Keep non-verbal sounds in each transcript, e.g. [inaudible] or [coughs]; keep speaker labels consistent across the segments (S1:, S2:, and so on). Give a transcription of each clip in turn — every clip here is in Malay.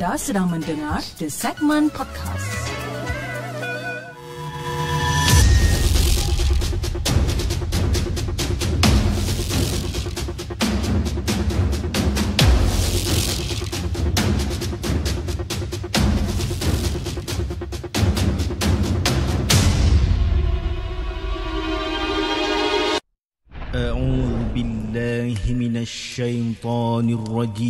S1: Anda sedang mendengar The Segment Podcast.
S2: أعوذ بالله من الشيطان الرجيم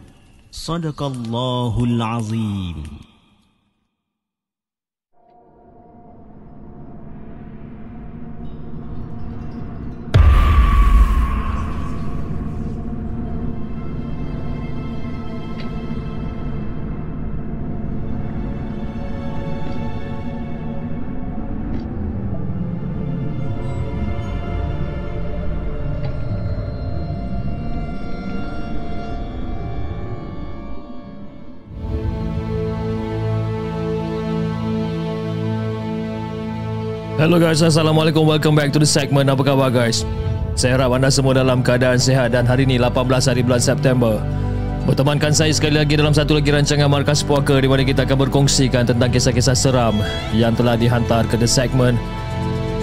S2: Sadaqallahul Azim.
S3: Hello guys, Assalamualaikum. Welcome back to the segment. Apa khabar guys? Saya harap anda semua dalam keadaan sihat dan hari ini 18 hari bulan September. Bertemankan saya sekali lagi dalam satu lagi rancangan Markas Puaka di mana kita akan berkongsikan tentang kisah-kisah seram yang telah dihantar ke the segment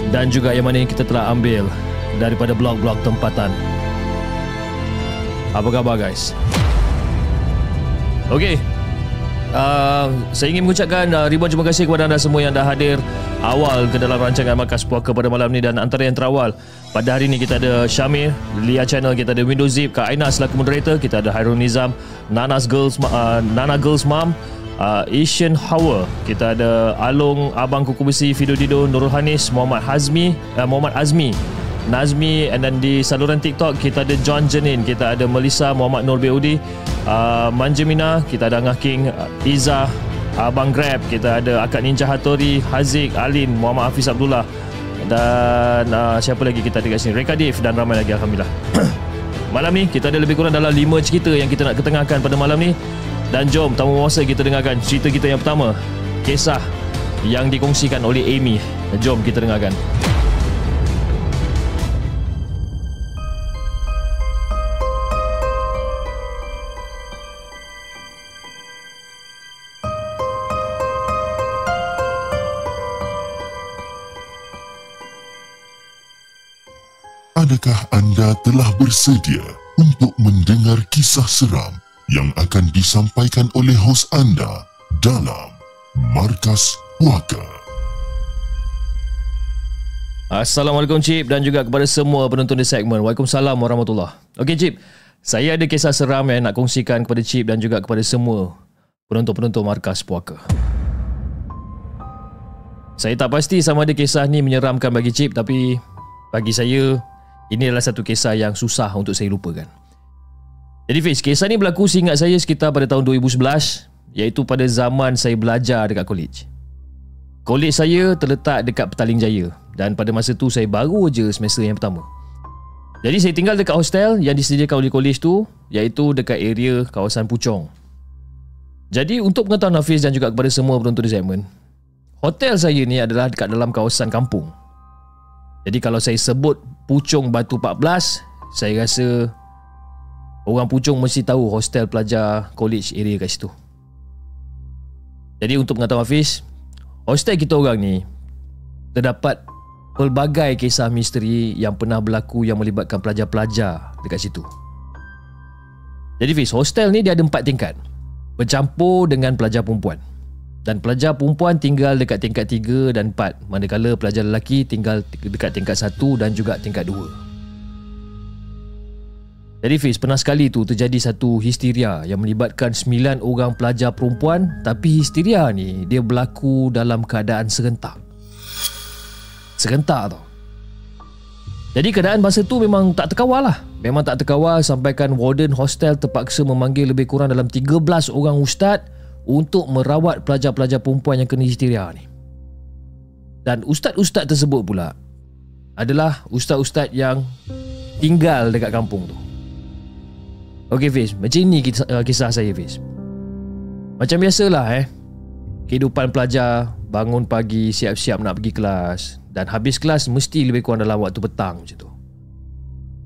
S3: dan juga yang mana kita telah ambil daripada blog-blog tempatan. Apa khabar guys? Okey, Uh, saya ingin mengucapkan uh, ribuan terima kasih kepada anda semua yang dah hadir awal ke dalam rancangan Markas Puaka pada malam ni. Dan antara yang terawal pada hari ni kita ada Syamir, Lia Channel, kita ada Windows Zip, Kak Aina selaku moderator, kita ada Hairul Nizam, Nana's Girls, uh, Nana Girls Mom, uh, Asian Hower, kita ada Along, Abang Kuku Besi, Fido Dido, Nurul Hanis, Muhammad Hazmi, uh, Muhammad Azmi, Nazmi and then di saluran TikTok kita ada John Janin, kita ada Melissa Muhammad Nur Beudi, uh, Manjamina, kita ada Angah King, uh, Iza, Abang Grab, kita ada Akak Ninja Hattori, Haziq, Alin, Muhammad Hafiz Abdullah dan uh, siapa lagi kita ada kat sini? Reka Dave dan ramai lagi Alhamdulillah. [coughs] malam ni kita ada lebih kurang dalam 5 cerita yang kita nak ketengahkan pada malam ni dan jom tamu masa kita dengarkan cerita kita yang pertama kisah yang dikongsikan oleh Amy jom kita dengarkan
S4: Adakah anda telah bersedia untuk mendengar kisah seram yang akan disampaikan oleh hos anda dalam Markas Puaka?
S3: Assalamualaikum Cip dan juga kepada semua penonton di segmen. Waalaikumsalam warahmatullahi. Okey Cip, saya ada kisah seram yang nak kongsikan kepada Cip dan juga kepada semua penonton-penonton Markas Puaka. Saya tak pasti sama ada kisah ni menyeramkan bagi Cip tapi bagi saya ini adalah satu kisah yang susah untuk saya lupakan. Jadi Fiz, kisah ni berlaku seingat saya sekitar pada tahun 2011 iaitu pada zaman saya belajar dekat college. College saya terletak dekat Petaling Jaya dan pada masa tu saya baru je semester yang pertama. Jadi saya tinggal dekat hostel yang disediakan oleh college tu iaitu dekat area kawasan Puchong. Jadi untuk pengetahuan Hafiz dan juga kepada semua penonton di segmen, hotel saya ni adalah dekat dalam kawasan kampung. Jadi kalau saya sebut Puchong Batu 14, saya rasa orang Puchong mesti tahu hostel pelajar college area kat situ. Jadi untuk pengetahuan Hafiz, hostel kita orang ni terdapat pelbagai kisah misteri yang pernah berlaku yang melibatkan pelajar-pelajar dekat situ. Jadi Fiz, hostel ni dia ada empat tingkat. Bercampur dengan pelajar perempuan. Dan pelajar perempuan tinggal dekat tingkat tiga dan empat. Manakala pelajar lelaki tinggal dekat tingkat satu dan juga tingkat dua. Jadi Fiz, pernah sekali tu terjadi satu histeria yang melibatkan sembilan orang pelajar perempuan. Tapi histeria ni dia berlaku dalam keadaan serentak. Serentak tau. Jadi keadaan masa tu memang tak terkawal lah. Memang tak terkawal sampaikan warden hostel terpaksa memanggil lebih kurang dalam 13 orang ustaz untuk merawat pelajar-pelajar perempuan yang kena histeria ni. Dan ustaz-ustaz tersebut pula adalah ustaz-ustaz yang tinggal dekat kampung tu. Okey Fiz, macam ni kisah, uh, kisah saya Fiz. Macam biasalah eh. Kehidupan pelajar bangun pagi siap-siap nak pergi kelas. Dan habis kelas mesti lebih kurang dalam waktu petang macam tu.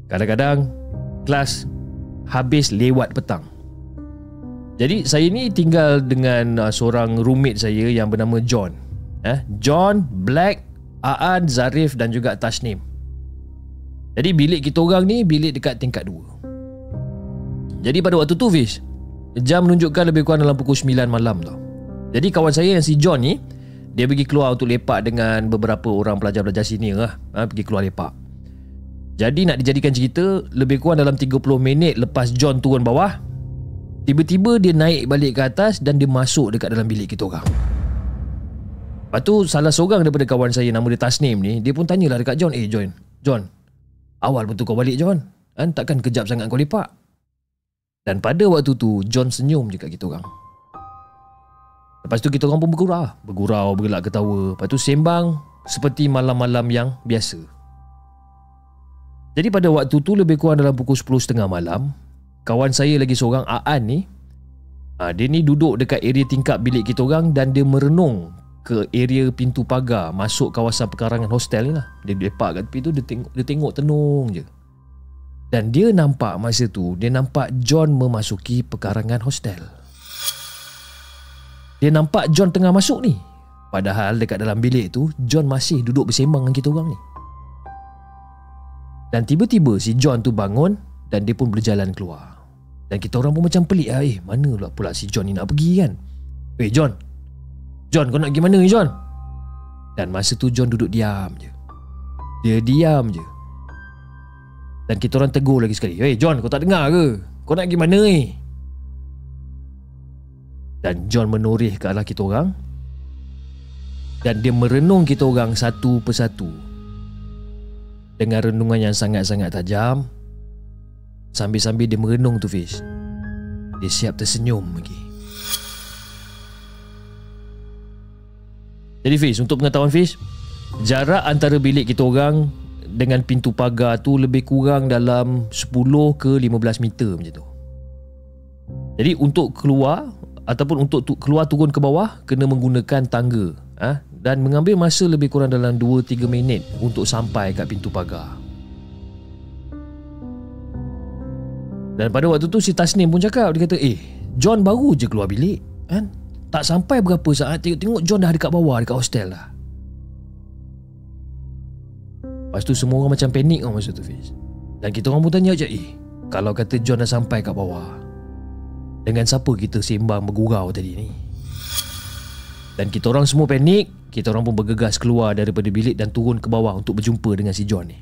S3: Kadang-kadang kelas habis lewat petang. Jadi saya ni tinggal dengan uh, seorang roommate saya yang bernama John. Eh, John, Black, Aan, Zarif dan juga Tashnim. Jadi bilik kita orang ni bilik dekat tingkat 2. Jadi pada waktu tu Fish, jam menunjukkan lebih kurang dalam pukul 9 malam tau. Jadi kawan saya yang si John ni dia pergi keluar untuk lepak dengan beberapa orang pelajar-pelajar sini lah. Ha, pergi keluar lepak. Jadi nak dijadikan cerita, lebih kurang dalam 30 minit lepas John turun bawah, tiba-tiba dia naik balik ke atas dan dia masuk dekat dalam bilik kita orang. Lepas tu salah seorang daripada kawan saya nama dia Tasnim ni, dia pun tanyalah dekat John, "Eh John, John, awal betul kau balik John? Kan takkan kejap sangat kau lepak?" Dan pada waktu tu John senyum je kat kita orang. Lepas tu kita orang pun bergurau Bergurau, bergelak ketawa Lepas tu sembang Seperti malam-malam yang biasa Jadi pada waktu tu Lebih kurang dalam pukul 10.30 malam Kawan saya lagi seorang Aan ni ha, Dia ni duduk dekat area tingkap bilik kita orang Dan dia merenung ke area pintu pagar Masuk kawasan pekarangan hostel ni lah Dia lepak kat tepi tu Dia tengok, dia tengok tenung je Dan dia nampak masa tu Dia nampak John memasuki pekarangan hostel dia nampak John tengah masuk ni. Padahal dekat dalam bilik tu, John masih duduk bersembang dengan kita orang ni. Dan tiba-tiba si John tu bangun dan dia pun berjalan keluar. Dan kita orang pun macam pelik lah. Eh, mana pula, pula si John ni nak pergi kan? Eh, John. John, kau nak pergi mana ni, John? Dan masa tu John duduk diam je. Dia diam je. Dan kita orang tegur lagi sekali. Eh, John, kau tak dengar ke? Kau nak pergi mana ni? dan John menoreh ke arah kita orang dan dia merenung kita orang satu persatu dengan renungan yang sangat-sangat tajam sambil-sambil dia merenung tu Fish. Dia siap tersenyum lagi. Jadi Fish untuk pengetahuan Fish jarak antara bilik kita orang dengan pintu pagar tu lebih kurang dalam 10 ke 15 meter macam tu. Jadi untuk keluar ataupun untuk tu, keluar turun ke bawah kena menggunakan tangga ha? dan mengambil masa lebih kurang dalam 2-3 minit untuk sampai kat pintu pagar dan pada waktu tu si Tasnim pun cakap dia kata eh John baru je keluar bilik kan? Tak sampai berapa saat tengok-tengok John dah dekat bawah dekat hostel lah lepas tu semua orang macam panik tau masa tu Fiz. Dan kita orang pun tanya je eh kalau kata John dah sampai kat bawah dengan siapa kita sembang bergurau tadi ni? Dan kita orang semua panik Kita orang pun bergegas keluar daripada bilik Dan turun ke bawah untuk berjumpa dengan si John ni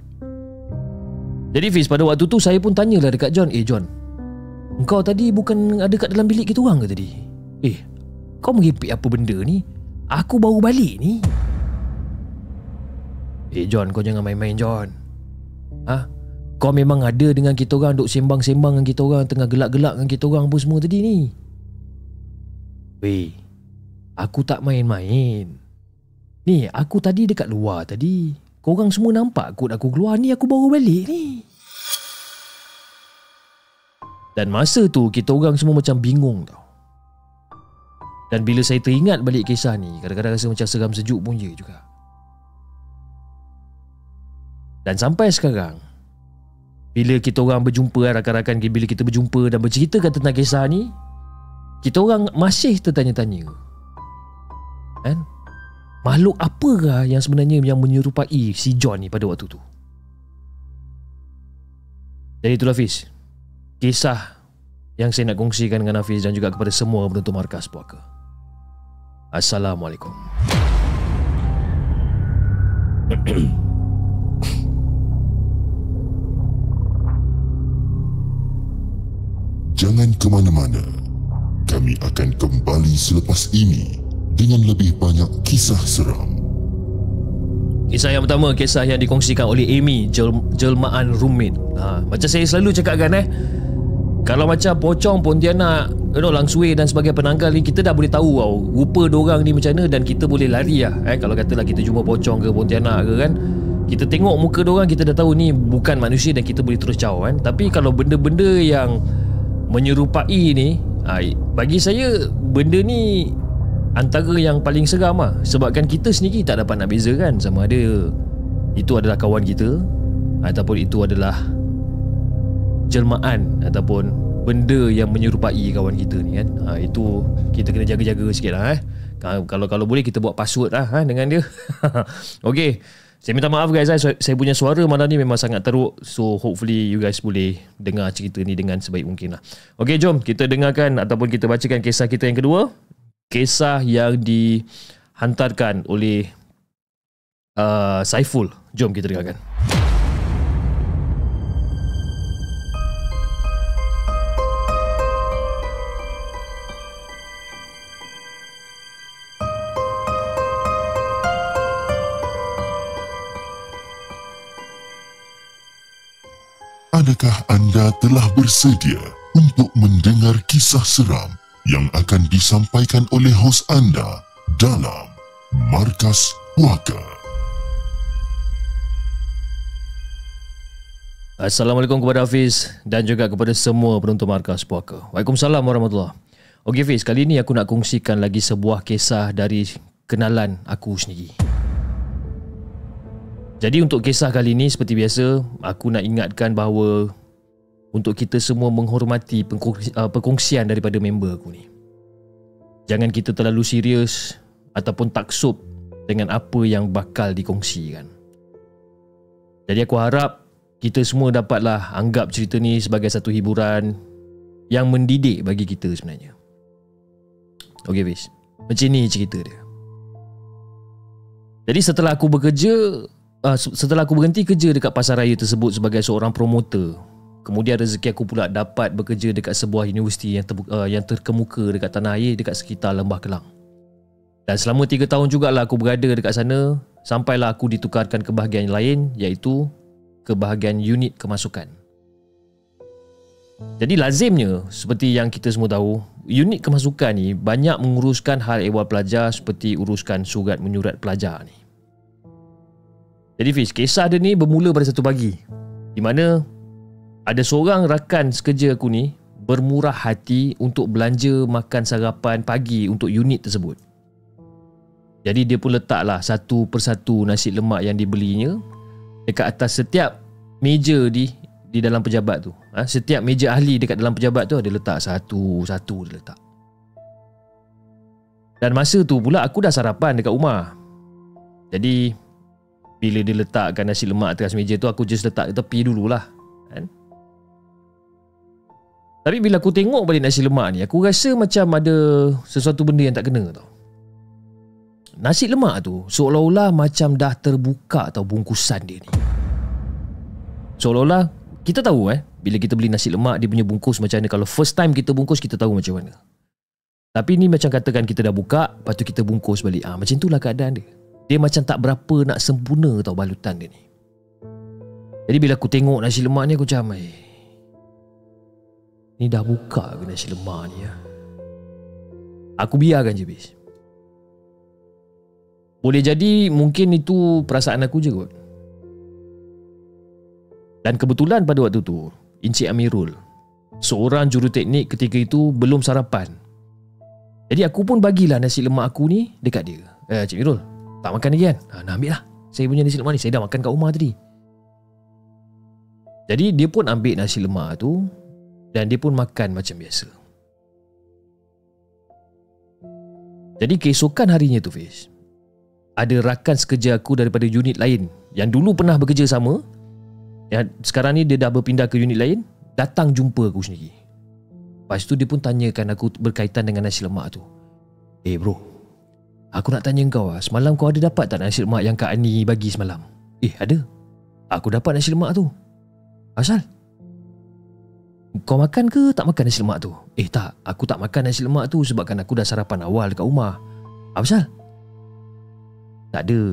S3: Jadi Fiz pada waktu tu saya pun tanyalah dekat John Eh John Engkau tadi bukan ada kat dalam bilik kita orang ke tadi? Eh Kau meripik apa benda ni? Aku baru balik ni Eh John kau jangan main-main John Ha? kau memang ada dengan kita orang duk sembang-sembang dengan kita orang tengah gelak-gelak dengan kita orang pun semua tadi ni. Weh, aku tak main-main. Ni, aku tadi dekat luar tadi. Kau orang semua nampak kot aku keluar ni aku baru balik ni. Dan masa tu kita orang semua macam bingung tau. Dan bila saya teringat balik kisah ni, kadang-kadang rasa macam seram sejuk pun je juga. Dan sampai sekarang, bila kita orang berjumpa rakan-rakan bila kita berjumpa dan berceritakan tentang kisah ni, kita orang masih tertanya-tanya. Kan? Makhluk apakah yang sebenarnya yang menyerupai si John ni pada waktu tu? Jadi itulah Fiz Kisah yang saya nak kongsikan dengan Hafiz dan juga kepada semua penonton markas puaka. Assalamualaikum.
S4: Jangan ke mana-mana. Kami akan kembali selepas ini dengan lebih banyak kisah seram.
S3: Kisah yang pertama Kisah yang dikongsikan oleh Amy Jel Jelmaan Rumit ha, Macam saya selalu cakap kan eh? Kalau macam pocong Pontianak you know, Langsui dan sebagai penanggal ni Kita dah boleh tahu tau Rupa diorang ni macam mana Dan kita boleh lari lah eh, Kalau katalah kita jumpa pocong ke Pontianak ke kan Kita tengok muka diorang Kita dah tahu ni bukan manusia Dan kita boleh terus caw kan? Tapi kalau benda-benda yang Menyerupai ni ha, Bagi saya Benda ni antara yang paling seram lah. Sebabkan kita sendiri tak dapat nak bezakan sama ada itu adalah kawan kita ataupun itu adalah jelmaan ataupun benda yang menyerupai kawan kita ni kan? Ha, itu kita kena jaga-jaga sikit lah eh. Kalau kalau boleh kita buat password lah ha, dengan dia. [laughs] Ok saya minta maaf guys eh. saya punya suara malam ni memang sangat teruk. So hopefully you guys boleh dengar cerita ni dengan sebaik mungkin lah. Ok jom kita dengarkan ataupun kita bacakan kisah kita yang kedua kisah yang dihantarkan oleh uh, Saiful. Jom kita dengarkan.
S4: Adakah anda telah bersedia untuk mendengar kisah seram yang akan disampaikan oleh hos anda dalam Markas Puaka.
S3: Assalamualaikum kepada Hafiz dan juga kepada semua penonton Markas Puaka. Waalaikumsalam warahmatullahi Okey Hafiz, kali ini aku nak kongsikan lagi sebuah kisah dari kenalan aku sendiri. Jadi untuk kisah kali ini seperti biasa, aku nak ingatkan bahawa untuk kita semua menghormati uh, perkongsian daripada member aku ni. Jangan kita terlalu serius ataupun taksub dengan apa yang bakal dikongsikan. Jadi aku harap kita semua dapatlah anggap cerita ni sebagai satu hiburan yang mendidik bagi kita sebenarnya. Okey Fiz, macam ni cerita dia. Jadi setelah aku bekerja, uh, setelah aku berhenti kerja dekat pasar raya tersebut sebagai seorang promoter Kemudian rezeki aku pula dapat bekerja dekat sebuah universiti yang, ter, uh, yang terkemuka dekat tanah air dekat sekitar Lembah Kelang. Dan selama 3 tahun jugalah aku berada dekat sana sampailah aku ditukarkan ke bahagian lain iaitu ke bahagian unit kemasukan. Jadi lazimnya seperti yang kita semua tahu, unit kemasukan ni banyak menguruskan hal ehwal pelajar seperti uruskan surat menyurat pelajar ni. Jadi Fiz, kisah dia ni bermula pada satu pagi di mana ada seorang rakan sekerja aku ni bermurah hati untuk belanja makan sarapan pagi untuk unit tersebut. Jadi dia pun letaklah satu persatu nasi lemak yang dibelinya dekat atas setiap meja di di dalam pejabat tu. Ha? Setiap meja ahli dekat dalam pejabat tu ada letak satu-satu dia letak. Dan masa tu pula aku dah sarapan dekat rumah. Jadi bila dia letakkan nasi lemak atas meja tu aku just letak tepi dululah. Kan? Tapi bila aku tengok balik nasi lemak ni Aku rasa macam ada sesuatu benda yang tak kena tau. Nasi lemak tu seolah-olah macam dah terbuka tau bungkusan dia ni. Seolah-olah kita tahu eh Bila kita beli nasi lemak dia punya bungkus macam mana. Kalau first time kita bungkus kita tahu macam mana. Tapi ni macam katakan kita dah buka Lepas tu kita bungkus balik. Ah, Macam itulah keadaan dia. Dia macam tak berapa nak sempurna tau balutan dia ni. Jadi bila aku tengok nasi lemak ni aku macam eh Ni dah buka ke nasi lemak ni ya? Aku biarkan je bis Boleh jadi mungkin itu perasaan aku je kot Dan kebetulan pada waktu tu Encik Amirul seorang juruteknik ketika itu belum sarapan. Jadi aku pun bagilah nasi lemak aku ni dekat dia. Eh, Cik Mirul, tak makan lagi kan? Ha, nak ambil lah. Saya punya nasi lemak ni, saya dah makan kat rumah tadi. Jadi dia pun ambil nasi lemak tu dan dia pun makan macam biasa. Jadi keesokan harinya tu Fiz, ada rakan sekerja aku daripada unit lain yang dulu pernah bekerja sama yang sekarang ni dia dah berpindah ke unit lain datang jumpa aku sendiri. Lepas tu dia pun tanyakan aku berkaitan dengan nasi lemak tu. Eh bro, aku nak tanya kau lah, semalam kau ada dapat tak nasi lemak yang Kak Ani bagi semalam? Eh ada. Aku dapat nasi lemak tu. Asal? Kau makan ke tak makan nasi lemak tu? Eh tak, aku tak makan nasi lemak tu sebabkan aku dah sarapan awal dekat rumah. Apa pasal? Tak ada.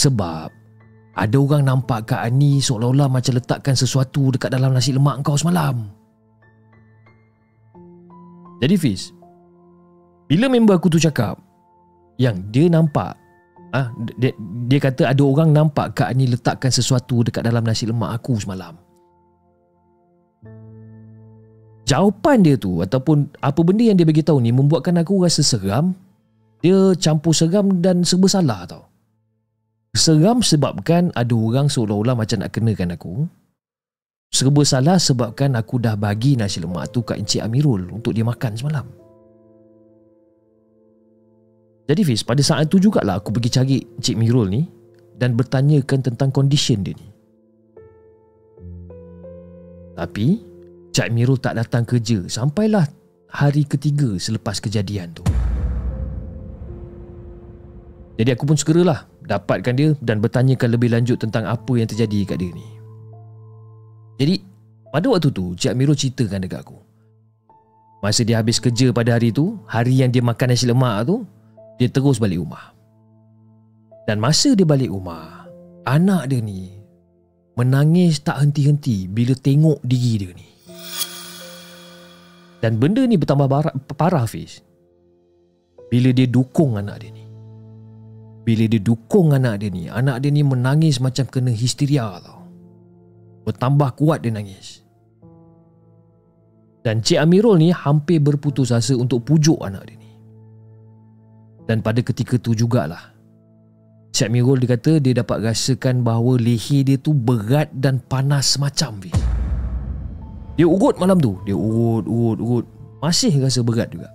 S3: Sebab ada orang nampak Kak Ani seolah-olah macam letakkan sesuatu dekat dalam nasi lemak kau semalam. Jadi Fiz, bila member aku tu cakap yang dia nampak ah dia, dia kata ada orang nampak Kak Ani letakkan sesuatu dekat dalam nasi lemak aku semalam. Jawapan dia tu ataupun apa benda yang dia bagi tahu ni membuatkan aku rasa seram. Dia campur seram dan serba salah tau. Seram sebabkan ada orang seolah-olah macam nak kenakan aku. Serba salah sebabkan aku dah bagi nasi lemak tu kat Encik Amirul untuk dia makan semalam. Jadi Fiz, pada saat tu jugalah aku pergi cari Encik Amirul ni dan bertanyakan tentang kondisi dia ni. Tapi, Encik Amirul tak datang kerja sampailah hari ketiga selepas kejadian tu. Jadi aku pun segeralah dapatkan dia dan bertanyakan lebih lanjut tentang apa yang terjadi kat dia ni. Jadi, pada waktu tu, Cik Amirul ceritakan dekat aku. Masa dia habis kerja pada hari tu, hari yang dia makan nasi lemak tu, dia terus balik rumah. Dan masa dia balik rumah, anak dia ni menangis tak henti-henti bila tengok diri dia ni. Dan benda ni bertambah parah, parah Fiz. Bila dia dukung anak dia ni. Bila dia dukung anak dia ni Anak dia ni menangis macam kena histeria tau Bertambah kuat dia nangis Dan Cik Amirul ni hampir berputus asa untuk pujuk anak dia ni Dan pada ketika tu jugalah Cik Amirul dia kata dia dapat rasakan bahawa leher dia tu berat dan panas semacam Fiz. Dia urut malam tu Dia urut, urut, urut Masih rasa berat juga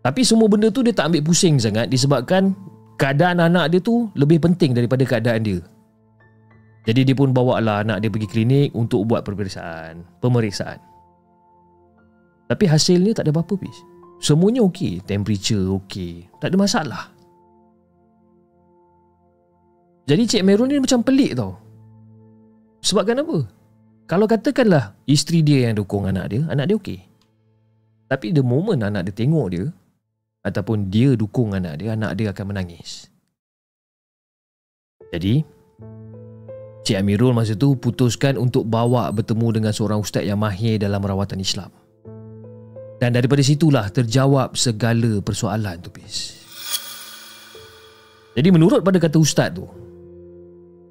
S3: tapi semua benda tu dia tak ambil pusing sangat disebabkan keadaan anak dia tu lebih penting daripada keadaan dia. Jadi dia pun bawa lah anak dia pergi klinik untuk buat pemeriksaan. Pemeriksaan. Tapi hasilnya tak ada apa-apa bis. Semuanya okey, temperature okey, tak ada masalah. Jadi Cik Merul ni macam pelik tau. Sebabkan apa? Kalau katakanlah isteri dia yang dukung anak dia, anak dia okey. Tapi the moment anak dia tengok dia, ataupun dia dukung anak dia, anak dia akan menangis. Jadi, Cik Amirul masa tu putuskan untuk bawa bertemu dengan seorang ustaz yang mahir dalam rawatan Islam. Dan daripada situlah terjawab segala persoalan tu, bis. Jadi menurut pada kata ustaz tu,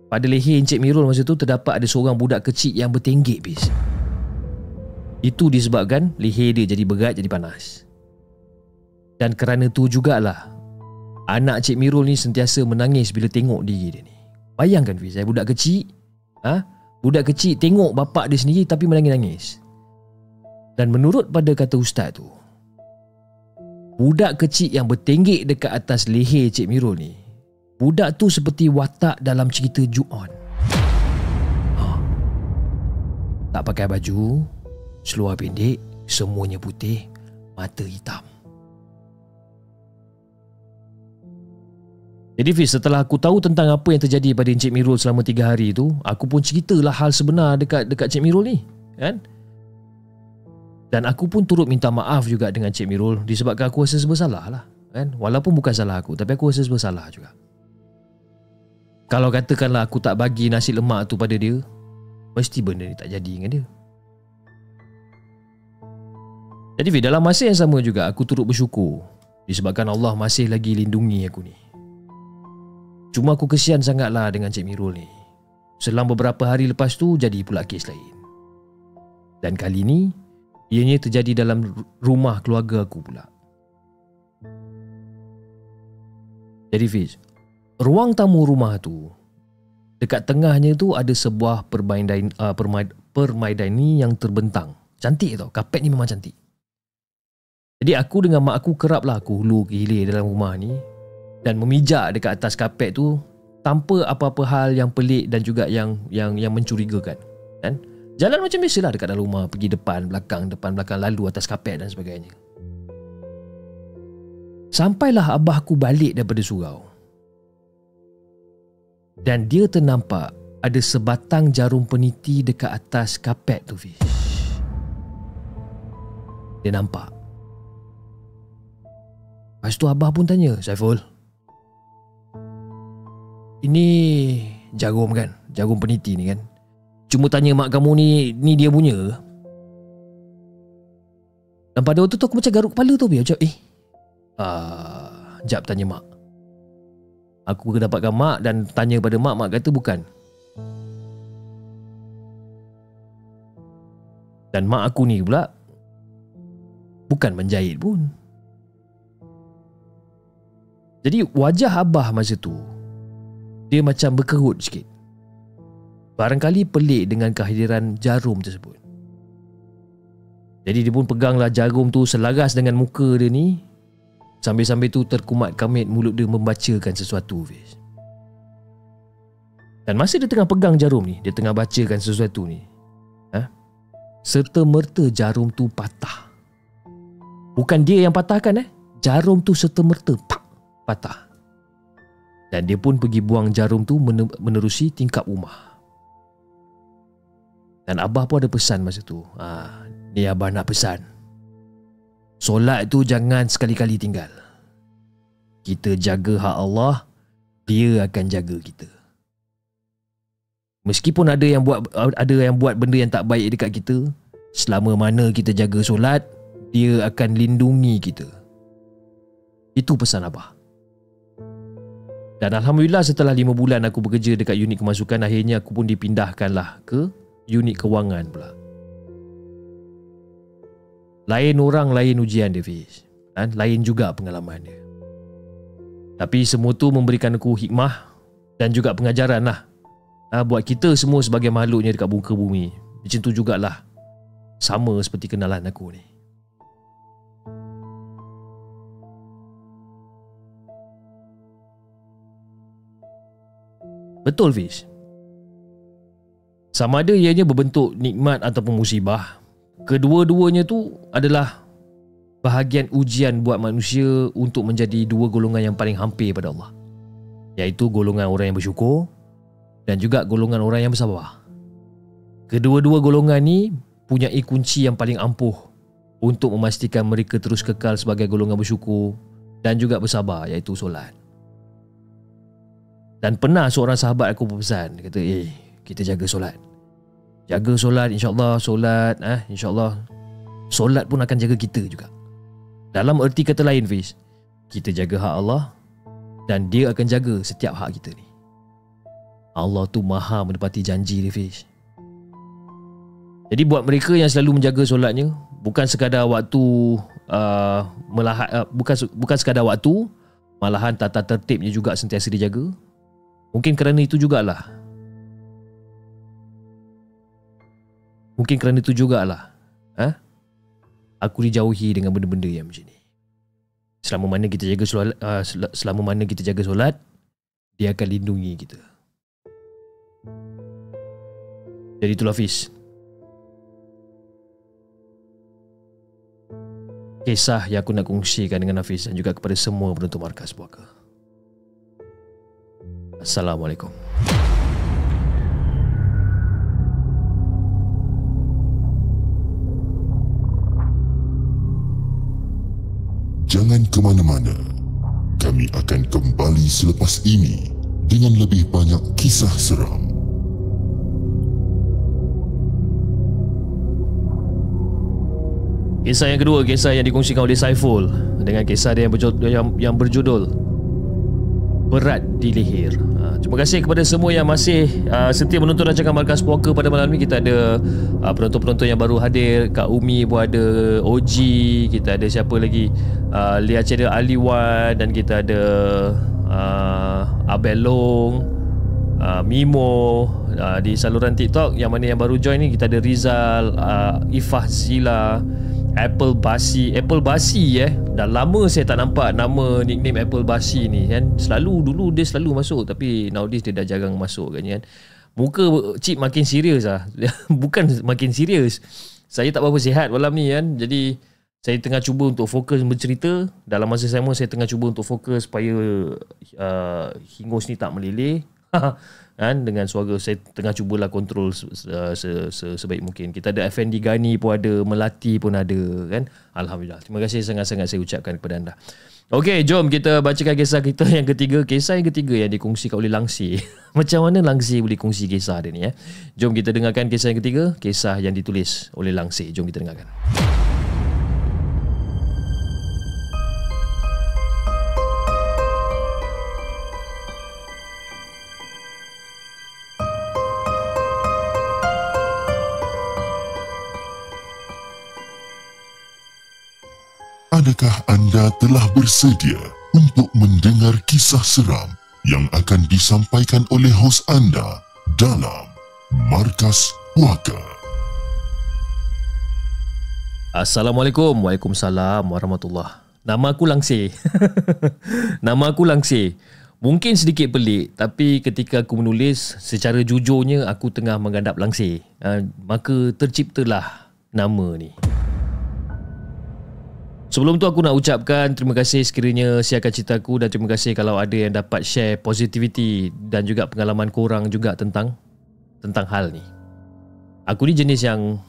S3: pada leher Encik Mirul masa tu terdapat ada seorang budak kecil yang bertenggek, bis. Itu disebabkan leher dia jadi berat, jadi panas. Dan kerana tu jugalah Anak Cik Mirul ni sentiasa menangis bila tengok diri dia ni Bayangkan Fiz, budak kecil ha? Budak kecil tengok bapak dia sendiri tapi menangis-nangis Dan menurut pada kata ustaz tu Budak kecil yang bertenggek dekat atas leher Cik Mirul ni Budak tu seperti watak dalam cerita Ju-On ha. Tak pakai baju Seluar pendek Semuanya putih Mata hitam Jadi Fiz, setelah aku tahu tentang apa yang terjadi pada Encik Mirul selama 3 hari itu, aku pun ceritalah hal sebenar dekat dekat Encik Mirul ni, kan? Dan aku pun turut minta maaf juga dengan Encik Mirul disebabkan aku rasa bersalah lah, kan? Walaupun bukan salah aku, tapi aku rasa bersalah juga. Kalau katakanlah aku tak bagi nasi lemak tu pada dia, mesti benda ni tak jadi dengan dia. Jadi Fiz, dalam masa yang sama juga aku turut bersyukur disebabkan Allah masih lagi lindungi aku ni. Cuma aku kesian sangatlah dengan Cik Mirul ni. Selang beberapa hari lepas tu jadi pula kes lain. Dan kali ni ianya terjadi dalam ru- rumah keluarga aku pula. Jadi Fiz, ruang tamu rumah tu dekat tengahnya tu ada sebuah permainan uh, permaid, permaidani yang terbentang. Cantik tau, kapet ni memang cantik. Jadi aku dengan mak aku kerap lah aku hulu hilir dalam rumah ni dan memijak dekat atas kapet tu tanpa apa-apa hal yang pelik dan juga yang yang yang mencurigakan. Kan? Jalan macam biasalah dekat dalam rumah, pergi depan, belakang, depan, belakang, lalu atas kapet dan sebagainya. Sampailah abah aku balik daripada surau. Dan dia ternampak ada sebatang jarum peniti dekat atas kapet tu Fiz. Dia nampak. Lepas tu abah pun tanya, Saiful. Ini jarum kan? Jarum peniti ni kan? Cuma tanya mak kamu ni, ni dia punya ke? Dan pada waktu tu aku macam garuk kepala tu biar macam eh. Ah, jap tanya mak. Aku dapatkan mak dan tanya pada mak, mak kata bukan. Dan mak aku ni pula bukan menjahit pun. Jadi wajah abah masa tu dia macam berkerut sikit. Barangkali pelik dengan kehadiran jarum tersebut. Jadi dia pun peganglah jarum tu selaras dengan muka dia ni Sambil-sambil tu terkumat kamit mulut dia membacakan sesuatu Fiz. Dan masa dia tengah pegang jarum ni Dia tengah bacakan sesuatu ni ha? Serta merta jarum tu patah. Bukan dia yang patahkan eh? Jarum tu serta merta pak, patah. Dan dia pun pergi buang jarum tu menerusi tingkap rumah Dan Abah pun ada pesan masa tu. Ha, Ni Abah nak pesan Solat tu jangan sekali-kali tinggal Kita jaga hak Allah Dia akan jaga kita Meskipun ada yang buat ada yang buat benda yang tak baik dekat kita, selama mana kita jaga solat, dia akan lindungi kita. Itu pesan abah. Dan Alhamdulillah setelah 5 bulan aku bekerja dekat unit kemasukan, akhirnya aku pun dipindahkanlah ke unit kewangan pula. Lain orang, lain ujian dia Fiz. Dan lain juga pengalaman dia. Tapi semua tu memberikan aku hikmah dan juga pengajaran lah ha, buat kita semua sebagai makhluknya dekat muka bumi. Macam tu jugalah. Sama seperti kenalan aku ni. Betul Fiz. Sama ada ianya berbentuk nikmat ataupun musibah, kedua-duanya tu adalah bahagian ujian buat manusia untuk menjadi dua golongan yang paling hampir pada Allah. Iaitu golongan orang yang bersyukur dan juga golongan orang yang bersabar. Kedua-dua golongan ni punya kunci yang paling ampuh untuk memastikan mereka terus kekal sebagai golongan bersyukur dan juga bersabar iaitu solat. Dan pernah seorang sahabat aku berpesan kata, "Eh, kita jaga solat. Jaga solat insya-Allah solat eh insya-Allah solat pun akan jaga kita juga." Dalam erti kata lain Fiz, kita jaga hak Allah dan dia akan jaga setiap hak kita ni. Allah tu maha menepati janji dia Fiz Jadi buat mereka yang selalu menjaga solatnya Bukan sekadar waktu uh, melahat, uh, bukan bukan sekadar waktu Malahan tata tertibnya juga sentiasa dijaga Mungkin kerana itu jugalah Mungkin kerana itu jugalah. Ha? Aku dijauhi dengan benda-benda yang macam ni. Selama mana kita jaga solat, uh, selama mana kita jaga solat, dia akan lindungi kita. Jadi itulah Hafiz Kisah yang aku nak kongsikan dengan Hafiz Dan juga kepada semua penonton markas puaka. Assalamualaikum
S4: Jangan ke mana-mana. Kami akan kembali selepas ini dengan lebih banyak kisah seram.
S3: Kisah yang kedua Kisah yang dikongsikan oleh Saiful Dengan kisah dia yang berjudul, yang, yang berjudul Berat di leher terima kasih kepada semua yang masih uh, setia menonton rancangan Markas Puaka pada malam ni. Kita ada uh, penonton-penonton yang baru hadir. Kak Umi pun ada, OG, kita ada siapa lagi? Uh, Lia Cedera Aliwan dan kita ada uh, Abel Long, uh, Mimo uh, di saluran TikTok yang mana yang baru join ni kita ada Rizal, uh, Ifah Zila, Apple Basi. Apple Basi eh. Dah lama saya tak nampak Nama nickname Apple Basi ni kan. Selalu dulu dia selalu masuk Tapi nowadays dia dah jarang masuk kan, kan? Muka Cip makin serius lah. [laughs] Bukan makin serius Saya tak berapa sihat malam ni kan. Jadi Saya tengah cuba untuk fokus bercerita. Dalam masa sama Saya tengah cuba untuk fokus Supaya uh, Hingus ni tak meleleh [laughs] kan dengan suara saya tengah cubalah kontrol se, se, se, sebaik mungkin kita ada Effendi Gani pun ada Melati pun ada kan Alhamdulillah terima kasih sangat-sangat saya ucapkan kepada anda Okey, jom kita bacakan kisah kita yang ketiga. Kisah yang ketiga yang dikongsikan oleh Langsi. [laughs] Macam mana Langsi boleh kongsi kisah dia ni? Eh? Jom kita dengarkan kisah yang ketiga. Kisah yang ditulis oleh Langsi. Jom kita dengarkan.
S4: Adakah anda telah bersedia untuk mendengar kisah seram yang akan disampaikan oleh hos anda dalam Markas Puaka?
S3: Assalamualaikum. Waalaikumsalam warahmatullahi Nama aku Langsi. [laughs] Nama aku Langsi. Mungkin sedikit pelik tapi ketika aku menulis secara jujurnya aku tengah mengadap Langsi. Uh, maka terciptalah nama ni. Sebelum tu aku nak ucapkan terima kasih sekiranya siarkan ceritaku dan terima kasih kalau ada yang dapat share positivity dan juga pengalaman korang juga tentang tentang hal ni. Aku ni jenis yang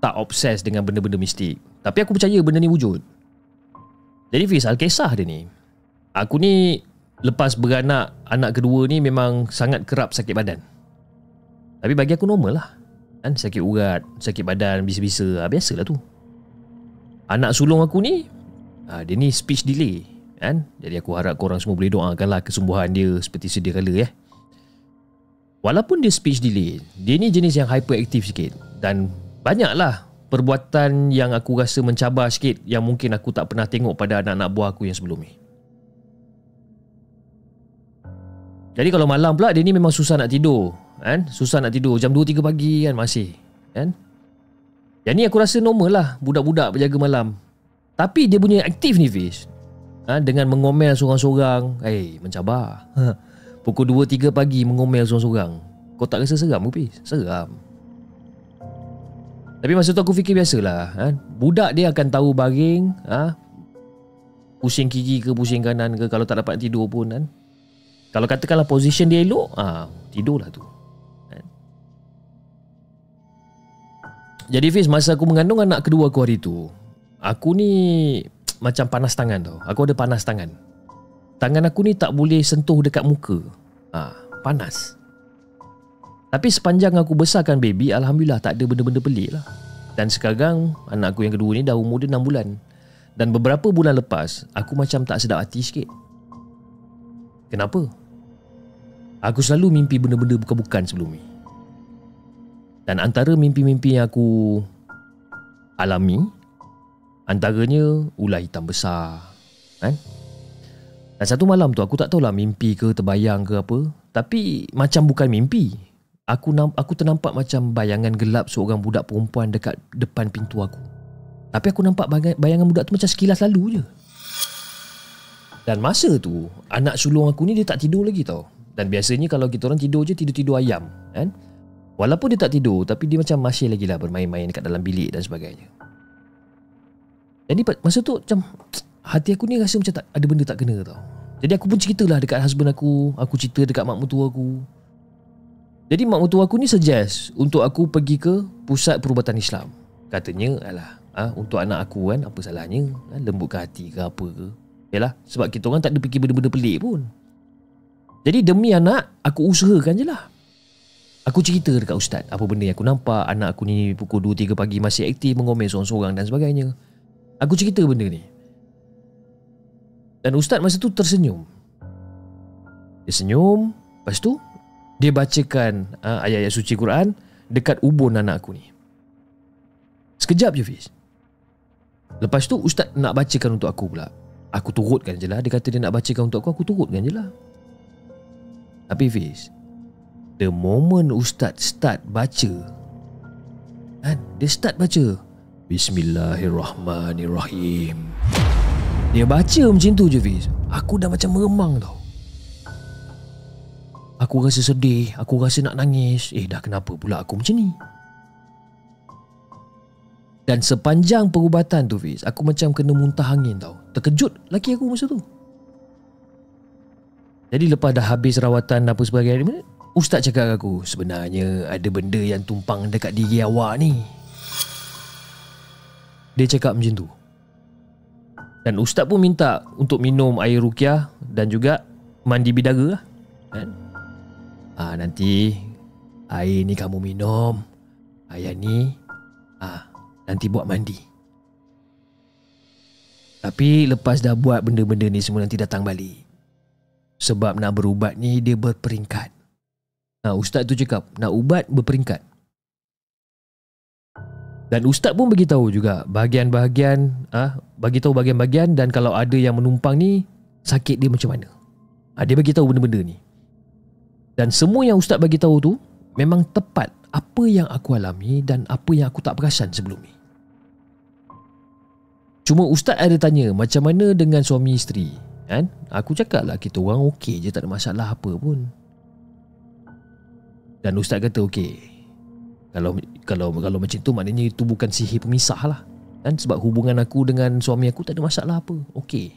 S3: tak obses dengan benda-benda mistik. Tapi aku percaya benda ni wujud. Jadi Fiz, kisah dia ni. Aku ni lepas beranak anak kedua ni memang sangat kerap sakit badan. Tapi bagi aku normal lah. Kan sakit urat, sakit badan, bisa-bisa. Ah, biasalah tu anak sulung aku ni uh, dia ni speech delay kan? Jadi aku harap korang semua boleh doakanlah kesembuhan dia seperti sedia kala ya walaupun dia speech delay dia ni jenis yang hyperactive sikit dan banyaklah perbuatan yang aku rasa mencabar sikit yang mungkin aku tak pernah tengok pada anak-anak buah aku yang sebelum ni. Jadi kalau malam pula dia ni memang susah nak tidur kan? Susah nak tidur. Jam 2 3 pagi kan masih kan yang ni aku rasa normal lah Budak-budak berjaga malam. Tapi dia punya aktif ni Fish ha, Dengan mengomel seorang-seorang. Eh hey, mencabar. Ha, Pukul 2-3 pagi mengomel seorang-seorang. Kau tak rasa seram ke Fish? Seram. Tapi masa tu aku fikir biasalah ha, Budak dia akan tahu baring ha, Pusing kiri ke pusing kanan ke Kalau tak dapat tidur pun kan. Kalau katakanlah position dia elok ha, Tidurlah tu Jadi Fiz masa aku mengandung anak kedua aku hari tu Aku ni macam panas tangan tau. Aku ada panas tangan. Tangan aku ni tak boleh sentuh dekat muka. Ha, Panas. Tapi sepanjang aku besarkan baby Alhamdulillah tak ada benda-benda pelik lah. Dan sekarang anak aku yang kedua ni dah umur dia 6 bulan. Dan beberapa bulan lepas Aku macam tak sedap hati sikit. Kenapa? Aku selalu mimpi benda-benda bukan-bukan sebelum ni dan antara mimpi-mimpi yang aku alami antaranya ular hitam besar. Kan? Dan satu malam tu aku tak tahulah mimpi ke terbayang ke apa, tapi macam bukan mimpi. Aku aku ternampak macam bayangan gelap seorang budak perempuan dekat depan pintu aku. Tapi aku nampak bayangan budak tu macam sekilas lalu je. Dan masa tu, anak sulung aku ni dia tak tidur lagi tau. Dan biasanya kalau kita orang tidur je tidur-tidur ayam, kan? Walaupun dia tak tidur Tapi dia macam masih lagi lah Bermain-main dekat dalam bilik dan sebagainya. Jadi masa tu macam Hati aku ni rasa macam tak ada benda tak kena tau. Jadi aku pun cerita lah dekat husband aku Aku cerita dekat mak mutua aku. Jadi mak mutua aku ni suggest Untuk aku pergi ke Pusat Perubatan Islam. Katanya alah ha, Untuk anak aku kan Apa salahnya? Ha, Lembutkan hati ke apa ke? Yalah Sebab kita orang tak ada fikir benda-benda pelik pun. Jadi demi anak Aku usahakan je lah Aku cerita dekat ustaz apa benda yang aku nampak anak aku ni pukul 2 3 pagi masih aktif mengomel seorang-seorang dan sebagainya. Aku cerita benda ni. Dan ustaz masa tu tersenyum. Dia senyum, Lepas tu dia bacakan uh, ayat-ayat suci Quran dekat ubun anak aku ni. Sekejap je Fiz. Lepas tu ustaz nak bacakan untuk aku pula. Aku turutkan je lah. Dia kata dia nak bacakan untuk aku, aku turutkan je lah. Tapi Fiz, the moment ustaz start baca, kan, dia start baca. Bismillahirrahmanirrahim. Dia baca macam tu je Fiz. Aku dah macam meremang tau. Aku rasa sedih, aku rasa nak nangis. Eh dah kenapa pula aku macam ni? Dan sepanjang perubatan tu Fiz Aku macam kena muntah angin tau Terkejut laki aku masa tu Jadi lepas dah habis rawatan apa sebagainya Ustaz cakap aku Sebenarnya ada benda yang tumpang dekat diri awak ni Dia cakap macam tu Dan Ustaz pun minta untuk minum air rukiah Dan juga mandi bidara lah kan? ha, Nanti air ni kamu minum Air ni ah nanti buat mandi. Tapi lepas dah buat benda-benda ni semua nanti datang balik. Sebab nak berubat ni dia berperingkat. Nah, ustaz tu cakap nak ubat berperingkat. Dan ustaz pun bagi tahu juga bahagian-bahagian ah bagi tahu bahagian-bahagian dan kalau ada yang menumpang ni sakit dia macam mana. Ah dia bagi tahu benda-benda ni. Dan semua yang ustaz bagi tahu tu memang tepat apa yang aku alami dan apa yang aku tak perasan sebelum ni. Cuma ustaz ada tanya macam mana dengan suami isteri kan? Aku cakap lah kita orang okey je tak ada masalah apa pun. Dan ustaz kata okey. Kalau kalau kalau macam tu maknanya itu bukan sihir pemisah lah. Kan sebab hubungan aku dengan suami aku tak ada masalah apa. Okey.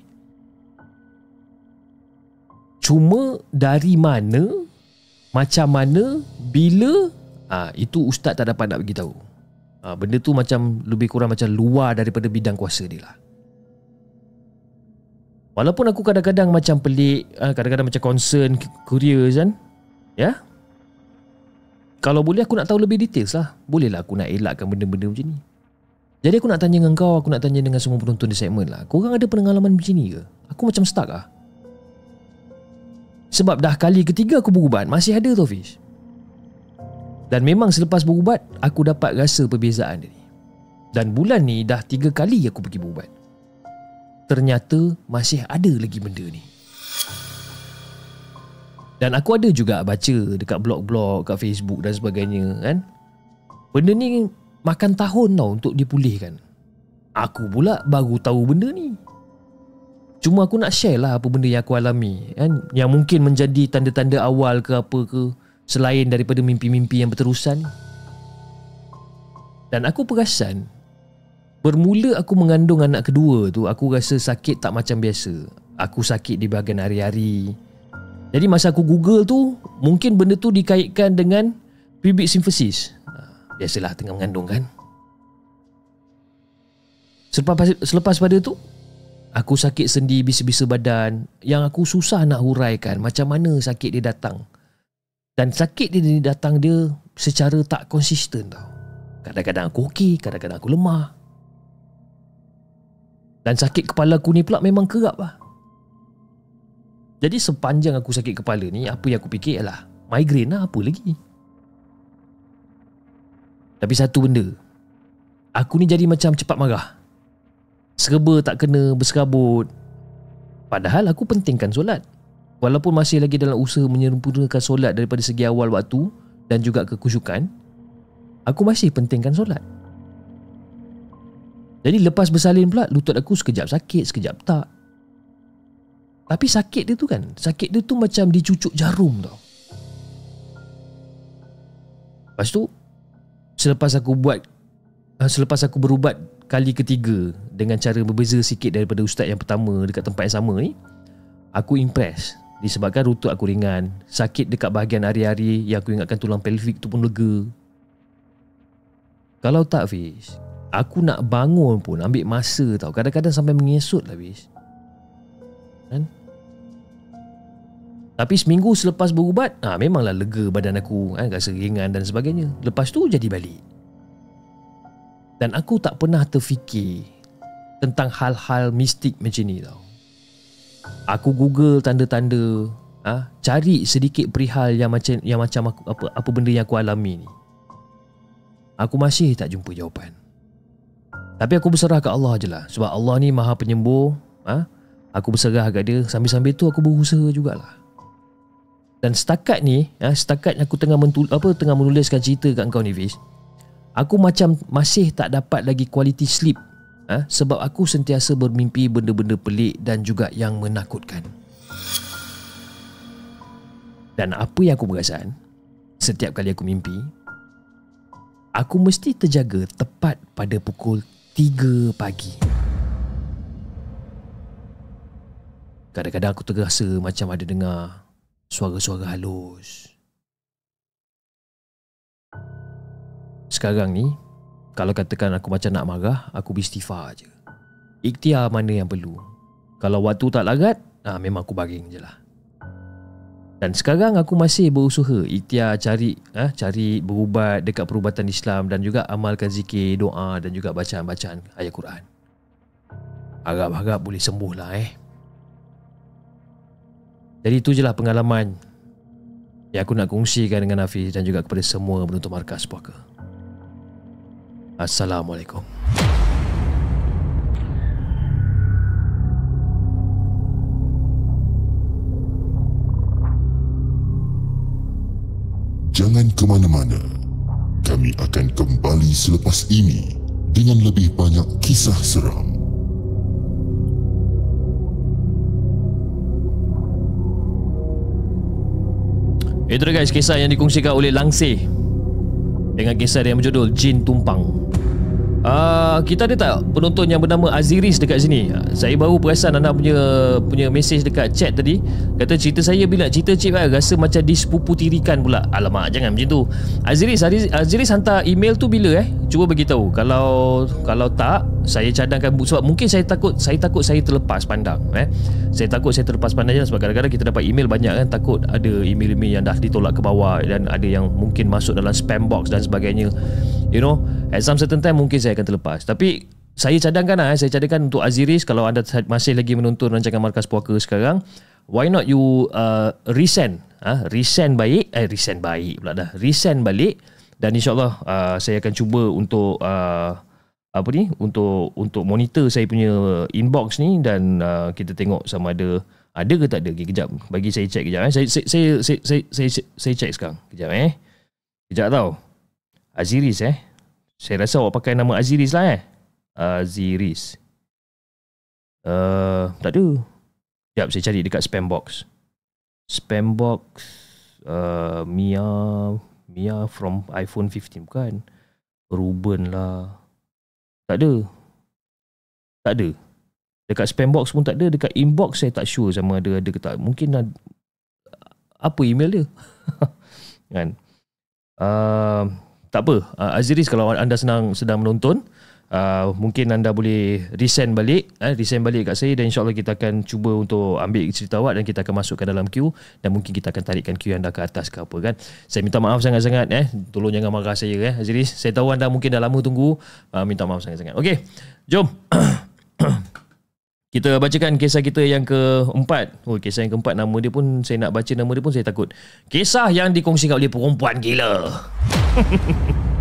S3: Cuma dari mana macam mana bila ah itu ustaz tak dapat nak bagi tahu. Ha, benda tu macam lebih kurang macam luar daripada bidang kuasa dia lah. Walaupun aku kadang-kadang macam pelik, ha, kadang-kadang macam concern, curious kan. Ya? Kalau boleh aku nak tahu lebih details lah. Bolehlah aku nak elakkan benda-benda macam ni. Jadi aku nak tanya dengan kau, aku nak tanya dengan semua penonton di segmen lah. Kau orang ada pengalaman macam ni ke? Aku macam stuck lah. Sebab dah kali ketiga aku berubat, masih ada tu Fish. Dan memang selepas berubat Aku dapat rasa perbezaan dia ni Dan bulan ni dah tiga kali aku pergi berubat Ternyata masih ada lagi benda ni Dan aku ada juga baca dekat blog-blog Kat Facebook dan sebagainya kan? Benda ni makan tahun tau untuk dipulihkan. Aku pula baru tahu benda ni. Cuma aku nak share lah apa benda yang aku alami kan? Yang mungkin menjadi tanda-tanda awal ke apa ke selain daripada mimpi-mimpi yang berterusan dan aku perasan bermula aku mengandung anak kedua tu aku rasa sakit tak macam biasa. Aku sakit di bahagian hari-hari jadi masa aku google tu mungkin benda tu dikaitkan dengan pubic symphysis ha, biasalah tengah mengandung kan selepas, selepas pada tu aku sakit sendi bisa-bisa badan yang aku susah nak huraikan macam mana sakit dia datang dan sakit dia datang dia secara tak konsisten tau. Kadang-kadang aku okey, kadang-kadang aku lemah. Dan sakit kepala aku ni pula memang kerap lah. Jadi sepanjang aku sakit kepala ni, apa yang aku fikir ialah migraine lah apa lagi. Tapi satu benda, aku ni jadi macam cepat marah. Serba tak kena berserabut. Padahal aku pentingkan solat. Walaupun masih lagi dalam usaha menyempurnakan solat daripada segi awal waktu dan juga kekusyukan, aku masih pentingkan solat. Jadi lepas bersalin pula, lutut aku sekejap sakit, sekejap tak. Tapi sakit dia tu kan, sakit dia tu macam dicucuk jarum tau. Lepas tu, selepas aku buat, ah, selepas aku berubat kali ketiga dengan cara berbeza sikit daripada ustaz yang pertama dekat tempat yang sama ni, aku impress Disebabkan lutut aku ringan Sakit dekat bahagian hari-hari Yang aku ingatkan tulang pelvik tu pun lega. Kalau tak Fiz Aku nak bangun pun ambil masa tau. Kadang-kadang sampai mengesut lah Fiz. Kan Tapi seminggu selepas berubat ha, Memanglah lega badan aku kan, Rasa ringan dan sebagainya Lepas tu jadi balik Dan aku tak pernah terfikir Tentang hal-hal mistik macam ni tau Aku google tanda-tanda ha, cari sedikit perihal yang macam yang macam aku, apa apa benda yang aku alami ni. Aku masih tak jumpa jawapan. Tapi aku berserah ke Allah je lah Sebab Allah ni maha penyembuh ha? Aku berserah kat dia Sambil-sambil tu aku berusaha jugalah Dan setakat ni ha? Setakat aku tengah, mentul, apa, tengah menuliskan cerita kat kau ni Fiz Aku macam masih tak dapat lagi quality sleep ha? Sebab aku sentiasa bermimpi benda-benda pelik Dan juga yang menakutkan Dan apa yang aku perasan Setiap kali aku mimpi Aku mesti terjaga tepat pada pukul 3 pagi. Kadang-kadang aku terasa macam ada dengar suara-suara halus. Sekarang ni, kalau katakan aku macam nak marah, aku beristighfar je. Ikhtiar mana yang perlu. Kalau waktu tak larat, ah, memang aku baring je lah. Dan sekarang aku masih berusaha ikhtiar cari eh, cari berubat dekat perubatan Islam dan juga amalkan zikir, doa dan juga bacaan-bacaan ayat Quran. Harap-harap boleh sembuh lah eh. Jadi itu je lah pengalaman yang aku nak kongsikan dengan Hafiz dan juga kepada semua penonton markas puaka. Assalamualaikum.
S4: Jangan ke mana-mana. Kami akan kembali selepas ini dengan lebih banyak kisah seram.
S3: Itu guys kisah yang dikongsikan oleh Langsir dengan kisah yang berjudul Jin Tumpang. Uh, kita ada tak penonton yang bernama Aziris dekat sini? Saya baru perasan anda punya punya mesej dekat chat tadi. Kata cerita saya bila cerita cik kan rasa macam dispuputirikan pula. Alamak, jangan macam tu. Aziris, Aziris, Aziris hantar email tu bila eh? Cuba bagi tahu. Kalau kalau tak, saya cadangkan sebab mungkin saya takut saya takut saya terlepas pandang eh. Saya takut saya terlepas pandang je sebab kadang-kadang kita dapat email banyak kan takut ada email-email yang dah ditolak ke bawah dan ada yang mungkin masuk dalam spam box dan sebagainya. You know, at some certain time mungkin saya akan terlepas. Tapi saya cadangkan lah, eh, saya cadangkan untuk Aziris kalau anda masih lagi menonton rancangan Markas Puaka sekarang, why not you uh, resend, uh, resend baik, eh resend baik pula dah, resend balik dan insyaallah uh, saya akan cuba untuk uh, apa ni untuk untuk monitor saya punya inbox ni dan uh, kita tengok sama ada ada ke tak ada okay, kejap bagi saya check kejap eh saya saya saya saya saya, saya, saya check sekarang kejap eh kejap tau Aziris eh. Saya rasa awak pakai nama Aziris lah eh. Aziris. Uh, tak ada. Sekejap saya cari dekat spam box. Spam box. Uh, Mia. Mia from iPhone 15 bukan. Ruben lah. Tak ada. Tak ada. Dekat spam box pun tak ada. Dekat inbox saya tak sure sama ada ada ke tak. Mungkin ada. Apa email dia? [laughs] kan? Uh, tak apa uh, Aziris kalau anda senang sedang menonton uh, mungkin anda boleh resend balik eh, resend balik kat saya dan insyaAllah kita akan cuba untuk ambil cerita awak dan kita akan masukkan dalam queue dan mungkin kita akan tarikkan queue anda ke atas ke apa kan saya minta maaf sangat-sangat eh tolong jangan marah saya eh Aziris saya tahu anda mungkin dah lama tunggu uh, minta maaf sangat-sangat ok jom Kita bacakan kisah kita yang keempat. Oh, kisah yang keempat nama dia pun saya nak baca nama dia pun saya takut. Kisah yang dikongsikan oleh perempuan gila. [laughs]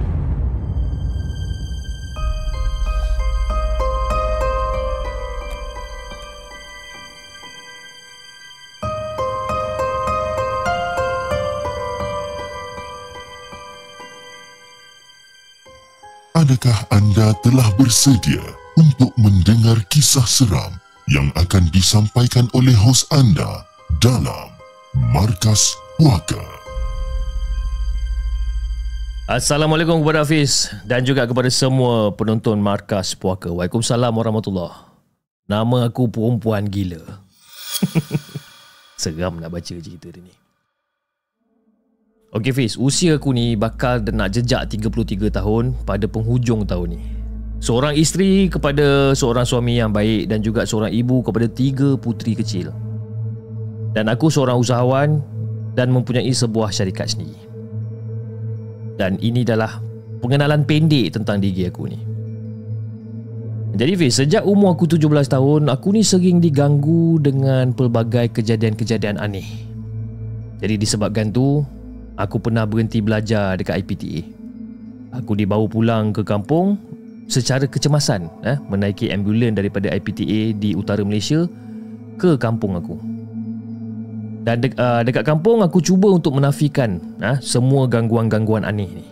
S4: Adakah anda telah bersedia untuk mendengar kisah seram yang akan disampaikan oleh hos anda dalam Markas Puaka.
S3: Assalamualaikum kepada Hafiz dan juga kepada semua penonton Markas Puaka. Waalaikumsalam warahmatullahi Nama aku perempuan gila. [laughs] Seram nak baca cerita ni. Okey Fiz, usia aku ni bakal nak jejak 33 tahun pada penghujung tahun ni. Seorang isteri kepada seorang suami yang baik dan juga seorang ibu kepada tiga puteri kecil. Dan aku seorang usahawan dan mempunyai sebuah syarikat sendiri. Dan ini adalah pengenalan pendek tentang diri aku ni. Jadi Fiz, sejak umur aku 17 tahun, aku ni sering diganggu dengan pelbagai kejadian-kejadian aneh. Jadi disebabkan tu Aku pernah berhenti belajar dekat IPTA Aku dibawa pulang ke kampung Secara kecemasan eh, Menaiki ambulan daripada IPTA di utara Malaysia Ke kampung aku dan de- uh, dekat kampung aku cuba untuk menafikan uh, semua gangguan-gangguan aneh ni.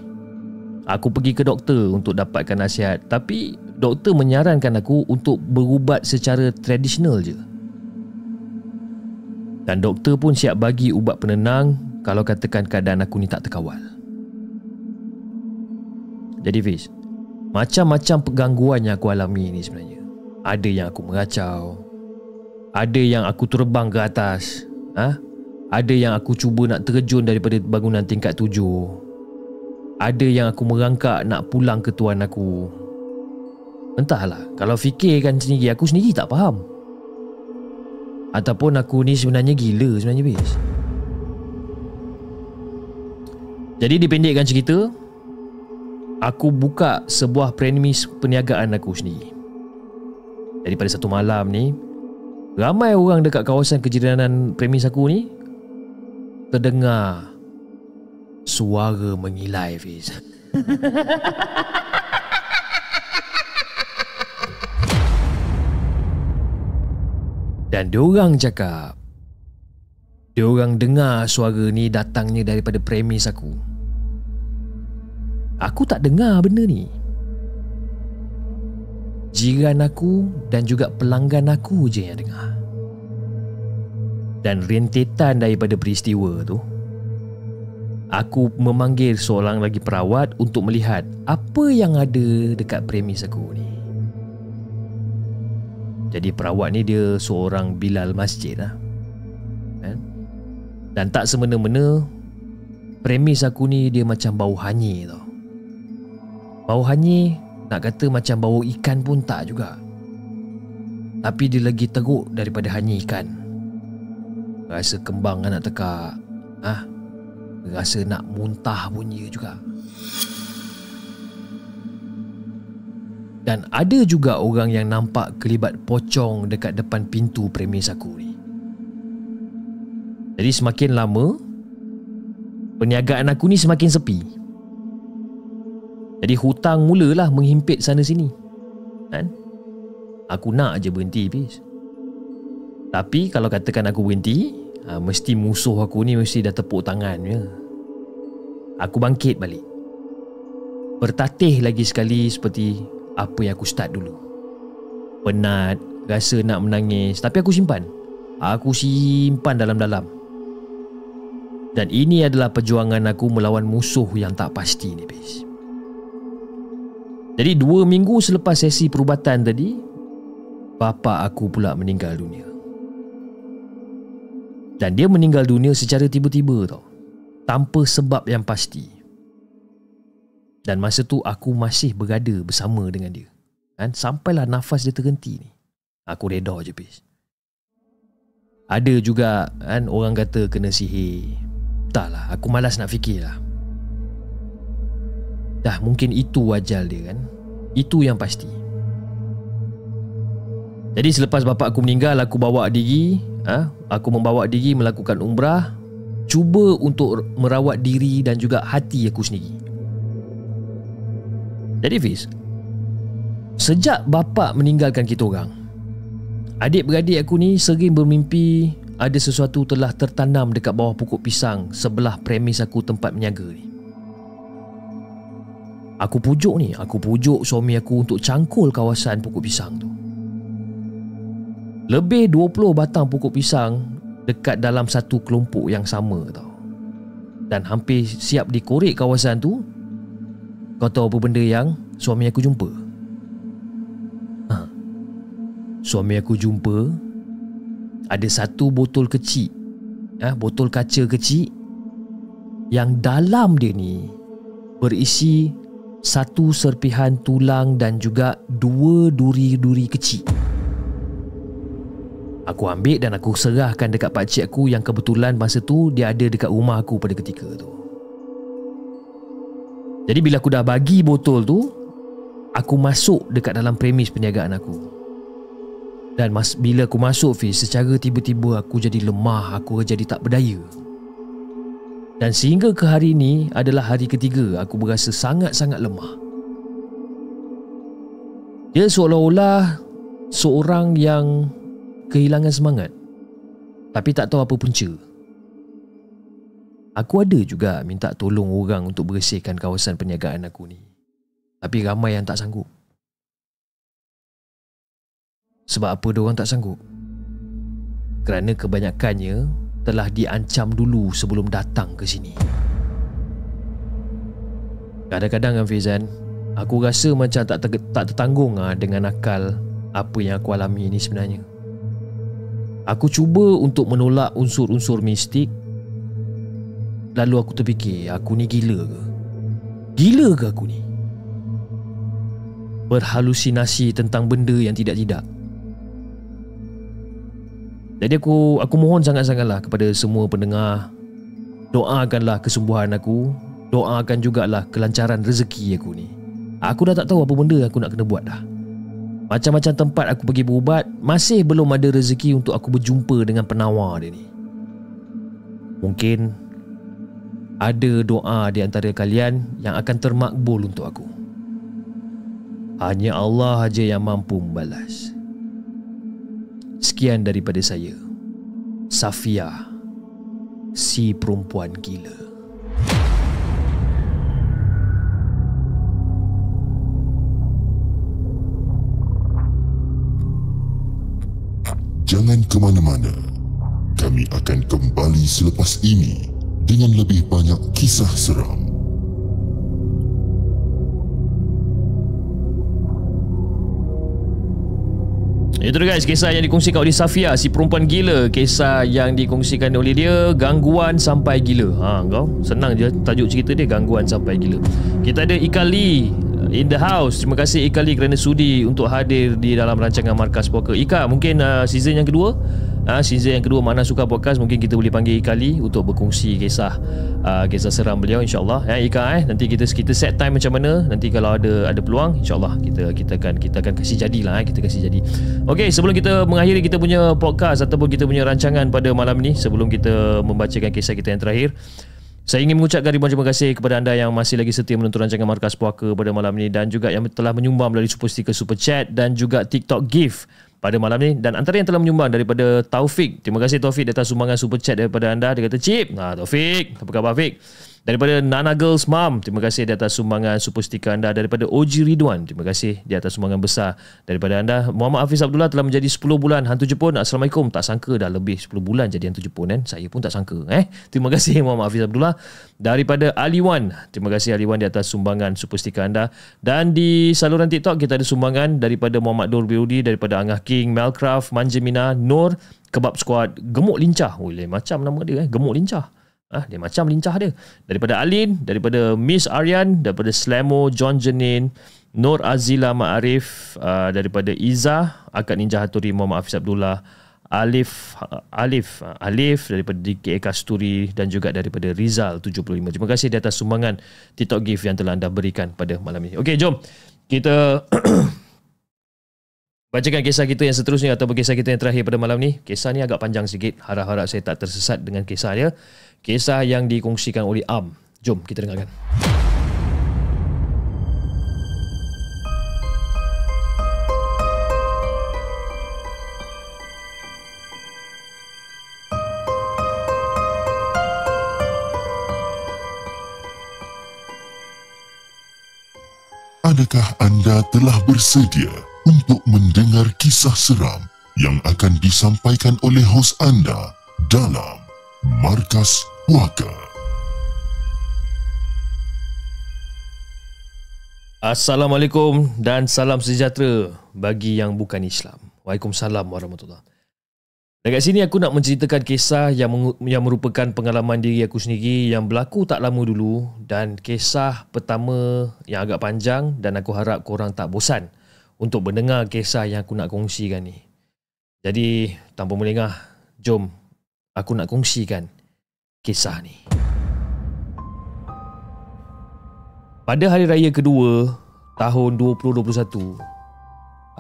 S3: Aku pergi ke doktor untuk dapatkan nasihat tapi doktor menyarankan aku untuk berubat secara tradisional je. Dan doktor pun siap bagi ubat penenang kalau katakan keadaan aku ni tak terkawal. Jadi Fiz, macam-macam penggangguan yang aku alami ni sebenarnya. Ada yang aku mengacau, ada yang aku terbang ke atas, ha? Ada yang aku cuba nak terjun daripada bangunan tingkat tujuh Ada yang aku merangkak nak pulang ke tuan aku Entahlah, kalau fikirkan sendiri aku sendiri tak faham Ataupun aku ni sebenarnya gila sebenarnya bis Jadi dipendekkan cerita Aku buka sebuah premis perniagaan aku sendiri Jadi pada satu malam ni Ramai orang dekat kawasan kejiranan premis aku ni terdengar suara mengilai Fiz. [laughs] Dan diorang cakap Diorang dengar suara ni datangnya daripada premis aku Aku tak dengar benda ni. Jiran aku dan juga pelanggan aku je yang dengar. Dan rentetan daripada peristiwa tu aku memanggil seorang lagi perawat untuk melihat apa yang ada dekat premis aku ni. Jadi perawat ni dia seorang bilal masjid lah. Kan? dan tak semena-mena premis aku ni dia macam bau hanyir tau bau hanyir nak kata macam bau ikan pun tak juga. Tapi dia lagi teruk daripada hanyir ikan. Rasa kembang nak tekak. Ah, Rasa nak muntah punya juga. Dan ada juga orang yang nampak kelibat pocong dekat depan pintu premis aku ni. Jadi semakin lama Perniagaan aku ni semakin sepi Jadi hutang mulalah menghimpit sana sini. Kan? Aku nak je berhenti bis Tapi kalau katakan aku berhenti ha, Mesti musuh aku ni mesti dah tepuk tangan ya. Aku bangkit balik. Bertatih lagi sekali seperti apa yang aku start dulu. Penat, rasa nak menangis Tapi aku simpan. Aku simpan dalam-dalam. Dan ini adalah perjuangan aku melawan musuh yang tak pasti ni bis Jadi dua minggu selepas sesi perubatan tadi Bapa aku pula meninggal dunia dan dia meninggal dunia secara tiba-tiba tau. Tanpa sebab yang pasti. Dan masa tu aku masih berada bersama dengan dia. Kan? Sampailah nafas dia terhenti ni. Aku reda je bis. Ada juga kan orang kata kena sihir. Taklah, aku malas nak fikir lah. Dah mungkin itu ajal dia kan. Itu yang pasti. Jadi selepas bapa aku meninggal aku bawa diri ha? Aku membawa diri melakukan umrah Cuba untuk merawat diri dan juga hati aku sendiri Jadi Fiz Sejak bapa meninggalkan kita orang Adik-beradik aku ni sering bermimpi Ada sesuatu telah tertanam dekat bawah pokok pisang Sebelah premis aku tempat menyaga ni Aku pujuk ni Aku pujuk suami aku untuk cangkul kawasan pokok pisang tu lebih 20 batang pokok pisang dekat dalam satu kelompok yang sama tau. Dan hampir siap dikorek kawasan tu. Kau tahu apa benda yang suami aku jumpa? Ha. Suami aku jumpa ada satu botol kecil. Ha, botol kaca kecil yang dalam dia ni berisi satu serpihan tulang dan juga dua duri-duri kecil. Aku ambil dan aku serahkan dekat pakcik aku yang kebetulan masa tu dia ada dekat rumah aku pada ketika tu. Jadi bila aku dah bagi botol tu, aku masuk dekat dalam premis perniagaan aku. Dan mas, bila aku masuk Fiz, secara tiba-tiba aku jadi lemah, aku jadi tak berdaya. Dan sehingga ke hari ini adalah hari ketiga aku berasa sangat-sangat lemah. Dia seolah-olah seorang yang kehilangan semangat tapi tak tahu apa punca. Aku ada juga minta tolong orang untuk bersihkan kawasan perniagaan aku ni. Tapi ramai yang tak sanggup. Sebab apa diorang tak sanggup? Kerana kebanyakannya telah diancam dulu sebelum datang ke sini. Kadang-kadang kan Fizan, aku rasa macam tak, ter- tak tertanggung ah dengan akal apa yang aku alami ini sebenarnya. Aku cuba untuk menolak unsur-unsur mistik Lalu aku terfikir aku ni gila ke? Gila ke aku ni? Berhalusinasi tentang benda yang tidak-tidak Jadi aku aku mohon sangat-sangatlah kepada semua pendengar Doakanlah kesembuhan aku Doakan jugalah kelancaran rezeki aku ni. Aku dah tak tahu apa benda aku nak kena buat dah. Macam-macam tempat aku pergi berubat Masih belum ada rezeki untuk aku berjumpa dengan penawar dia ni. Mungkin Ada doa di antara kalian Yang akan termakbul untuk aku. Hanya Allah aja yang mampu membalas Sekian daripada saya Safia Si perempuan gila
S4: Jangan ke mana-mana. Kami akan kembali selepas ini dengan lebih banyak kisah seram.
S3: Itu dia guys Kisah yang dikongsikan oleh Safia Si perempuan gila. Kisah yang dikongsikan oleh dia Gangguan sampai gila. Ha kau Senang je Tajuk cerita dia Gangguan sampai gila. Kita ada Ika Lee In the house. Terima kasih Ika Lee kerana sudi Untuk hadir di dalam rancangan Markas Poker. Ika mungkin uh, season yang kedua uh, Season yang kedua Mana Suka Podcast Mungkin kita boleh panggil Ika Lee Untuk berkongsi kisah uh, Kisah seram beliau InsyaAllah. Ya, Ika eh Nanti kita kita set time macam mana? Nanti kalau ada ada peluang InsyaAllah kita kita akan kita akan kasih jadilah eh Kita kasih jadi. Okey sebelum kita mengakhiri kita punya podcast Ataupun kita punya rancangan pada malam ni Sebelum kita membacakan kisah kita yang terakhir saya ingin mengucapkan ribuan terima kasih kepada anda yang masih lagi setia menonton rancangan Markas Puaka pada malam ini dan juga yang telah menyumbang melalui Super Sticker Super Chat dan juga TikTok Gift pada malam ini dan antara yang telah menyumbang daripada Taufik. Terima kasih Taufik atas sumbangan Super Chat daripada anda. Dia kata, Cip, nah, Taufik, apa khabar Taufik? Daripada Nana Girls Mom, terima kasih di atas sumbangan super stiker anda. Daripada OG Ridwan, terima kasih di atas sumbangan besar daripada anda. Muhammad Hafiz Abdullah telah menjadi 10 bulan hantu Jepun. Assalamualaikum. Tak sangka dah lebih 10 bulan jadi hantu Jepun kan. Saya pun tak sangka. Eh, Terima kasih [laughs] Muhammad Hafiz Abdullah. Daripada Aliwan, terima kasih Aliwan di atas sumbangan super stiker anda. Dan di saluran TikTok kita ada sumbangan daripada Muhammad Nur Biudi, daripada Angah King, Melcraft, Manjemina, Nur, Kebab Squad, Gemuk Lincah. Oh, macam nama dia eh. Gemuk Lincah. Ah, dia macam lincah dia. Daripada Alin, daripada Miss Aryan, daripada Slamo, John Janin, Nur Azila Ma'arif, uh, daripada Iza, Akad Ninja Haturi, Muhammad Hafiz Abdullah, Alif uh, Alif uh, Alif daripada DKA Kasturi dan juga daripada Rizal 75. Terima kasih di atas sumbangan TikTok gift yang telah anda berikan pada malam ini. Okey, jom kita Bacakan kisah kita yang seterusnya ataupun kisah kita yang terakhir pada malam ni. Kisah ni agak panjang sikit. Harap-harap saya tak tersesat dengan kisah dia. Kisah yang dikongsikan oleh Am. Jom kita dengarkan.
S4: Adakah anda telah bersedia untuk mendengar kisah seram yang akan disampaikan oleh hos anda dalam Markas Puaka?
S3: Assalamualaikum dan salam sejahtera bagi yang bukan Islam. Waalaikumsalam warahmatullahi Dekat sini aku nak menceritakan kisah yang yang merupakan pengalaman diri aku sendiri yang berlaku tak lama dulu dan kisah pertama yang agak panjang dan aku harap korang tak bosan untuk mendengar kisah yang aku nak kongsikan ni. Jadi tanpa melengah, jom aku nak kongsikan kisah ni. Pada hari raya kedua tahun 2021,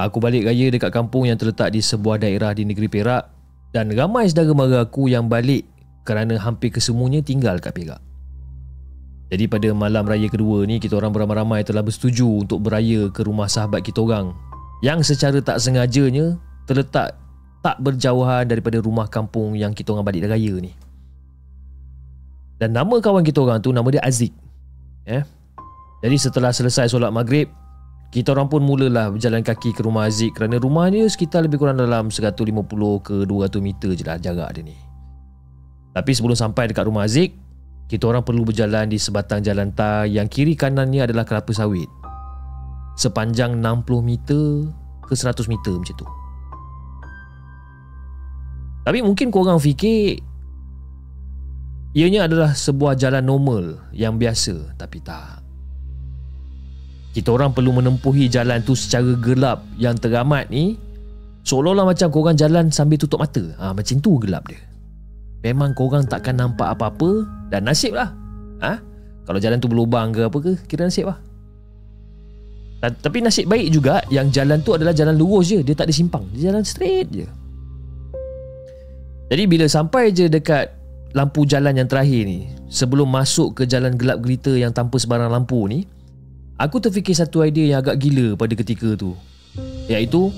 S3: aku balik raya dekat kampung yang terletak di sebuah daerah di negeri Perak dan ramai saudara mara aku yang balik kerana hampir kesemuanya tinggal kat Perak. Jadi pada malam raya kedua ni kita orang beramai-ramai telah bersetuju untuk beraya ke rumah sahabat kita orang yang secara tak sengajanya terletak tak berjauhan daripada rumah kampung yang kita orang balik raya ni. Dan nama kawan kita orang tu nama dia Aziz. Eh. Jadi setelah selesai solat maghrib, kita orang pun mulalah berjalan kaki ke rumah Aziz kerana rumah dia sekitar lebih kurang dalam 150 ke 200 meter je lah jarak dia ni. Tapi sebelum sampai dekat rumah Aziz, kita orang perlu berjalan di sebatang jalan tar yang kiri kanannya adalah kelapa sawit. Sepanjang 60 meter ke 100 meter macam tu. Tapi mungkin korang fikir ianya adalah sebuah jalan normal yang biasa tapi tak. Kita orang perlu menempuhi jalan tu secara gelap yang teramat ni seolah-olah macam korang jalan sambil tutup mata. Ha, macam tu gelap dia. Memang korang takkan nampak apa-apa dan nasib lah. Ha? Kalau jalan tu berlubang ke apa ke, kira nasib lah. Tapi nasib baik juga yang jalan tu adalah jalan lurus je. Dia tak ada simpang. Dia jalan straight je. Jadi bila sampai je dekat lampu jalan yang terakhir ni, sebelum masuk ke jalan gelap gelita yang tanpa sebarang lampu ni, aku terfikir satu idea yang agak gila pada ketika tu. Iaitu,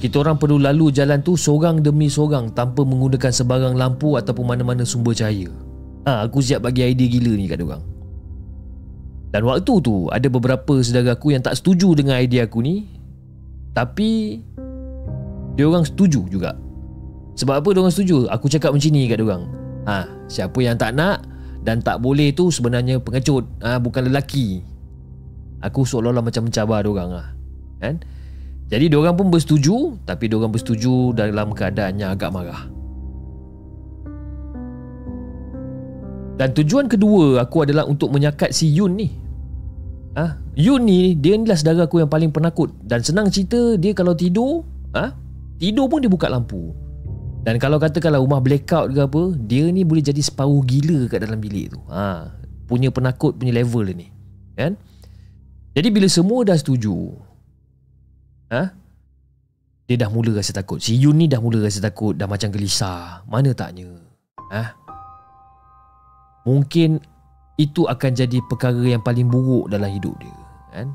S3: kita orang perlu lalu jalan tu seorang demi seorang tanpa menggunakan sebarang lampu ataupun mana-mana sumber cahaya. Ha, aku siap bagi idea gila ni kat orang. Dan waktu tu ada beberapa saudara aku yang tak setuju dengan idea aku ni tapi dia orang setuju juga. Sebab apa dia orang setuju? Aku cakap macam ni kat dia orang. Ha, siapa yang tak nak dan tak boleh tu sebenarnya pengecut, ha, bukan lelaki. Aku seolah-olah macam mencabar dia orang ah. Kan? Jadi diorang pun bersetuju Tapi diorang bersetuju dalam keadaannya agak marah Dan tujuan kedua aku adalah untuk menyakat si Yun ni ha? Yun ni dia inilah saudara aku yang paling penakut Dan senang cerita dia kalau tidur ha? Tidur pun dia buka lampu Dan kalau katakanlah rumah blackout ke apa Dia ni boleh jadi separuh gila kat dalam bilik tu ha? Punya penakut punya level dia ni Kan? Jadi bila semua dah setuju ha? Dia dah mula rasa takut Si Yun ni dah mula rasa takut Dah macam gelisah Mana taknya ha? Mungkin Itu akan jadi perkara yang paling buruk Dalam hidup dia kan?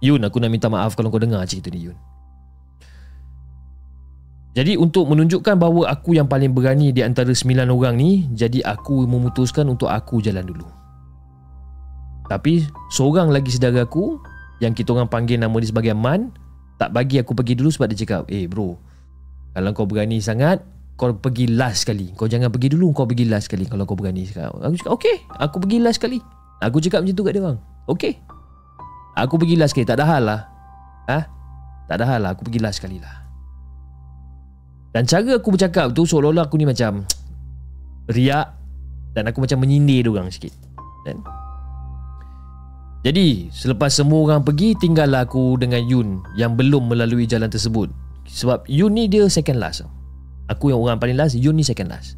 S3: Yun aku nak minta maaf Kalau kau dengar cerita ni Yun jadi untuk menunjukkan bahawa aku yang paling berani di antara sembilan orang ni, jadi aku memutuskan untuk aku jalan dulu. Tapi seorang lagi saudara aku yang kita orang panggil nama dia sebagai Man, tak bagi aku pergi dulu sebab dia cakap eh bro kalau kau berani sangat kau pergi last sekali. Kau jangan pergi dulu kau pergi last sekali. Kalau kau berani cakap. Aku cakap okey aku pergi last sekali. Aku cakap macam tu kat dia orang okey aku pergi last sekali. Tak ada hal lah. Ha? tak ada hal lah aku pergi last sekali lah. Dan cara aku bercakap tu seolah-olah aku ni macam [tsk] riak dan aku macam menyindir dia orang sikit. Dan jadi, selepas semua orang pergi, tinggallah aku dengan Yun yang belum melalui jalan tersebut. Sebab Yun ni dia second last. Aku yang orang paling last, Yun ni second last.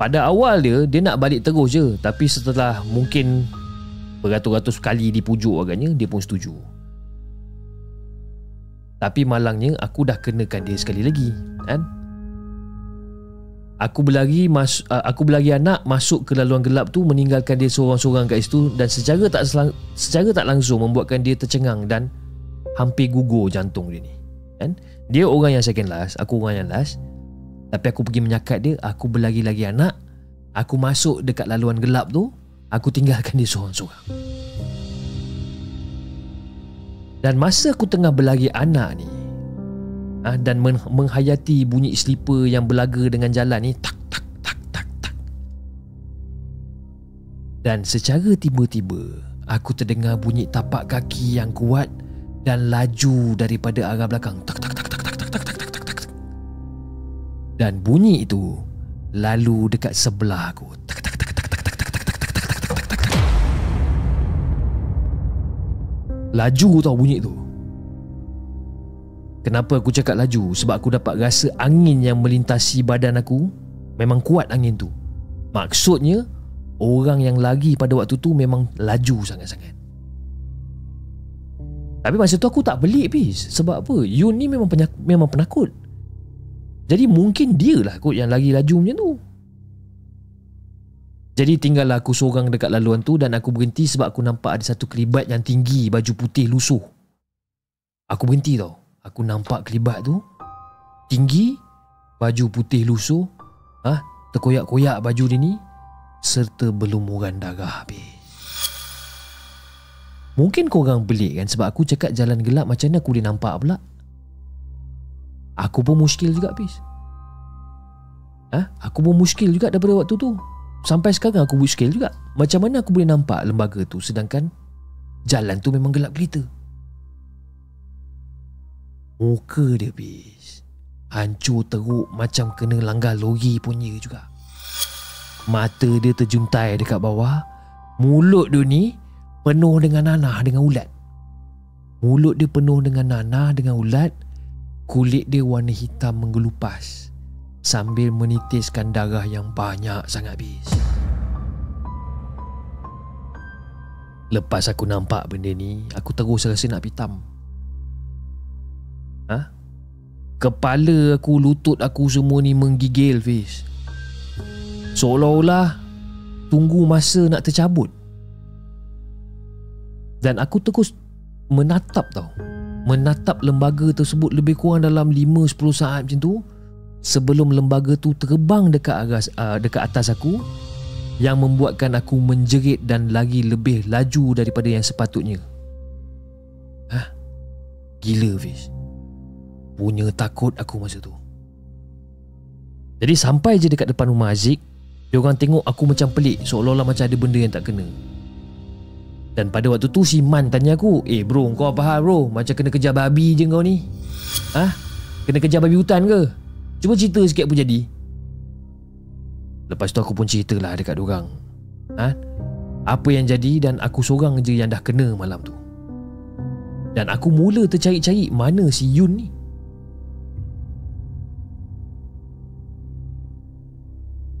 S3: Pada awal dia, dia nak balik terus je. Tapi setelah mungkin beratus-ratus kali dipujuk agaknya, dia pun setuju. Tapi malangnya, aku dah kenakan dia sekali lagi. Kan? Aku berlari mas, uh, aku berlari anak masuk ke laluan gelap tu meninggalkan dia seorang-seorang kat situ dan secara tak selang, secara tak langsung membuatkan dia tercengang dan hampir gugur jantung dia ni. Kan? Dia orang yang second last, aku orang yang last. Tapi aku pergi menyakat dia, aku berlari-lari anak, aku masuk dekat laluan gelap tu, aku tinggalkan dia seorang-seorang. Dan masa aku tengah berlari anak ni, ha, dan men- menghayati bunyi slipper yang berlaga dengan jalan ni tak tak tak tak tak dan secara tiba-tiba aku terdengar bunyi tapak kaki yang kuat dan laju daripada arah belakang tak tak tak tak tak tak tak tak tak tak dan bunyi itu lalu dekat sebelah aku tak tak tak tak tak tak tak tak tak tak tak laju tau bunyi tu Kenapa aku cakap laju? Sebab aku dapat rasa angin yang melintasi badan aku Memang kuat angin tu Maksudnya Orang yang lagi pada waktu tu memang laju sangat-sangat Tapi masa tu aku tak pelik pis Sebab apa? Yun ni memang, penyak, memang penakut Jadi mungkin dia lah kot yang lagi laju macam tu Jadi tinggallah aku seorang dekat laluan tu dan aku berhenti sebab aku nampak ada satu kelibat yang tinggi baju putih lusuh. Aku berhenti tau. Aku nampak kelibat tu tinggi baju putih lusuh ah ha? terkoyak-koyak baju dia ni serta berlumuran darah habis. Mungkin korang belik kan sebab aku cakap jalan gelap macam mana aku boleh nampak pula. Aku pun muskil juga habis. Ha? Aku pun muskil juga daripada waktu tu. Sampai sekarang aku muskil juga. Macam mana aku boleh nampak lembaga tu sedangkan jalan tu memang gelap gelita. Muka dia bis Hancur teruk macam kena langgar lori punya juga. Mata dia terjuntai dekat bawah. Mulut dia ni penuh dengan nanah dengan ulat. Mulut dia penuh dengan nanah dengan ulat. Kulit dia warna hitam menggelupas Sambil menitiskan darah yang banyak sangat bis Lepas aku nampak benda ni Aku terus rasa nak pitam Ha? Kepala aku, lutut aku semua ni menggigil Fiz. Seolah-olah Tunggu masa nak tercabut. Dan aku terus Menatap tau. Menatap lembaga tersebut Lebih kurang dalam 5-10 saat macam tu Sebelum lembaga tu terbang dekat atas, uh, dekat atas aku Yang membuatkan aku menjerit dan lagi lebih laju daripada yang sepatutnya. Hah? Gila Fiz Punya takut aku masa tu. Jadi sampai je dekat depan rumah Aziz Dia orang tengok aku macam pelik Seolah-olah macam ada benda yang tak kena. Dan pada waktu tu si Man tanya aku Eh bro kau apa hal bro? Macam kena kejar babi je kau ni. Ha? Kena kejar babi hutan ke? Cuba cerita sikit apa jadi. Lepas tu aku pun ceritalah dekat orang. Ha? Apa yang jadi dan aku seorang je yang dah kena malam tu. Dan aku mula tercari-cari mana si Yun ni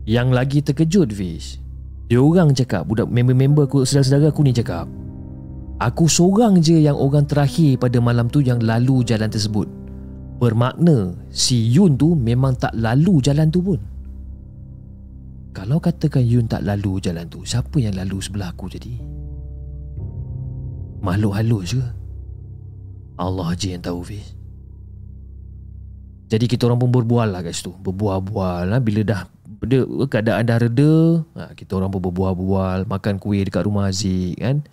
S3: Yang lagi terkejut Fish Dia orang cakap Budak member-member aku Saudara-saudara aku ni cakap Aku seorang je yang orang terakhir pada malam tu yang lalu jalan tersebut. Bermakna si Yun tu memang tak lalu jalan tu pun. Kalau katakan Yun tak lalu jalan tu Siapa yang lalu sebelah aku jadi? Makhluk halus ke? Allah je yang tahu Fiz. Jadi kita orang pun berbual lah guys tu Berbual-bual lah. Bila dah dia, keadaan dah reda ha, kita orang pun berbual-bual makan kuih dekat rumah Aziz kan?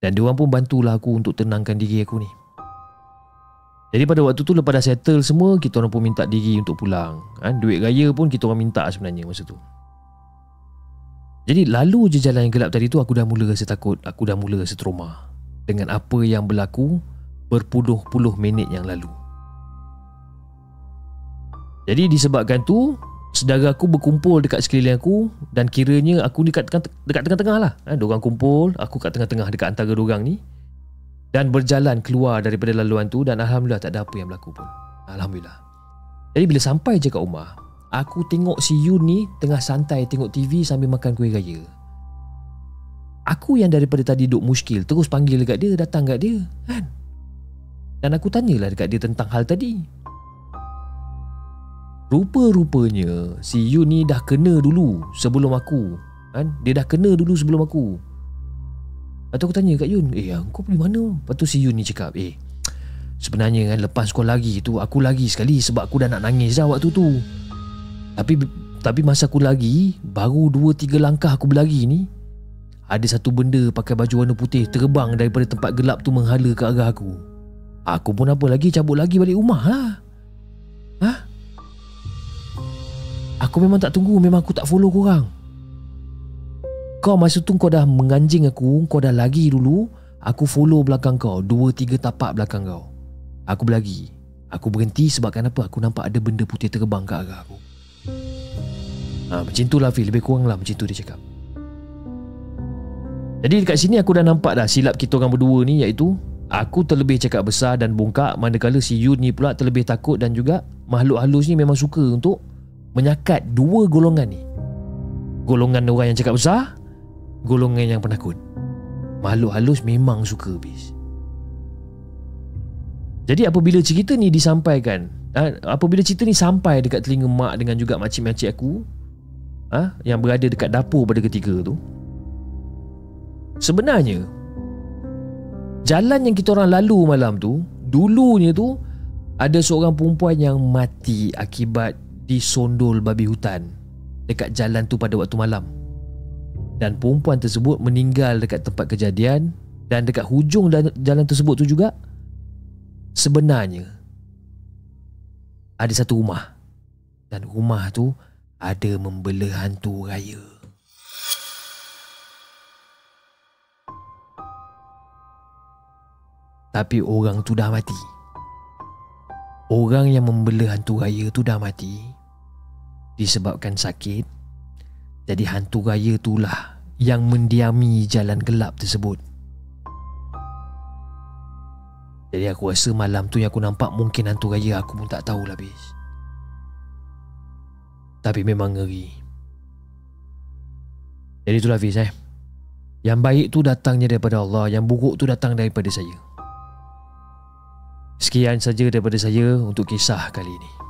S3: Dan dia orang pun bantulah aku untuk tenangkan diri aku ni. Jadi pada waktu tu lepas dah settle semua kita orang pun minta diri untuk pulang kan? Duit raya pun kita orang minta sebenarnya masa tu. Jadi lalu je jalan yang gelap tadi tu aku dah mula rasa takut aku dah mula rasa trauma dengan apa yang berlaku berpuluh-puluh minit yang lalu. Jadi disebabkan tu Sedara aku berkumpul dekat sekeliling aku Dan kiranya aku dekat dekat tengah-tengah lah. Ha, Diorang kumpul Aku kat tengah-tengah dekat antara diorang ni. Dan berjalan keluar daripada laluan tu Dan Alhamdulillah tak ada apa yang berlaku pun. Alhamdulillah. Jadi bila sampai je kat rumah Aku tengok si Yun ni Tengah santai tengok TV sambil makan kuih raya. Aku yang daripada tadi duduk muskil Terus panggil dekat dia Datang dekat dia Kan? Dan aku tanyalah dekat dia tentang hal tadi Rupa-rupanya si Yun ni dah kena dulu sebelum aku kan? Dia dah kena dulu sebelum aku Lepas aku tanya kat Yun Eh kau pergi mana? Lepas tu si Yun ni cakap Eh sebenarnya kan lepas kau lagi tu Aku lagi sekali sebab aku dah nak nangis dah waktu tu Tapi tapi masa aku lagi Baru 2-3 langkah aku berlari ni Ada satu benda pakai baju warna putih Terbang daripada tempat gelap tu menghala ke arah aku Aku pun apa lagi cabut lagi balik rumah lah Aku memang tak tunggu Memang aku tak follow korang. Kau masa tu kau dah menganjing aku Kau dah lagi dulu Aku follow belakang kau Dua tiga tapak belakang kau. Aku berlagi Aku berhenti sebab kenapa Aku nampak ada benda putih terbang ke arah aku. Ha, Macam tu lah Fil Lebih kurang lah macam tu dia cakap. Jadi dekat sini aku dah nampak dah Silap kita orang berdua ni Iaitu Aku terlebih cakap besar dan bongkak Manakala si Yun ni pula terlebih takut Dan juga Makhluk halus ni memang suka untuk menyakat dua golongan ni. Golongan orang yang cakap besar, golongan yang penakut. Makhluk halus memang suka bis. Jadi apabila cerita ni disampaikan, apabila cerita ni sampai dekat telinga mak dengan juga makcik-makcik aku, ha, yang berada dekat dapur pada ketika tu sebenarnya jalan yang kita orang lalu malam tu dulunya tu ada seorang perempuan yang mati akibat disondol babi hutan dekat jalan tu pada waktu malam dan perempuan tersebut meninggal dekat tempat kejadian dan dekat hujung jalan tersebut tu juga sebenarnya ada satu rumah dan rumah tu ada membela hantu raya. Tapi orang tu dah mati. Orang yang membela hantu raya tu dah mati disebabkan sakit. Jadi hantu raya itulah yang mendiami jalan gelap tersebut. Jadi aku rasa malam tu yang aku nampak mungkin hantu raya aku pun tak tahu lah bis. Tapi memang ngeri. Jadi itulah Fiz eh. Yang baik tu datangnya daripada Allah, yang buruk tu datang daripada saya. Sekian saja daripada saya untuk kisah kali ini.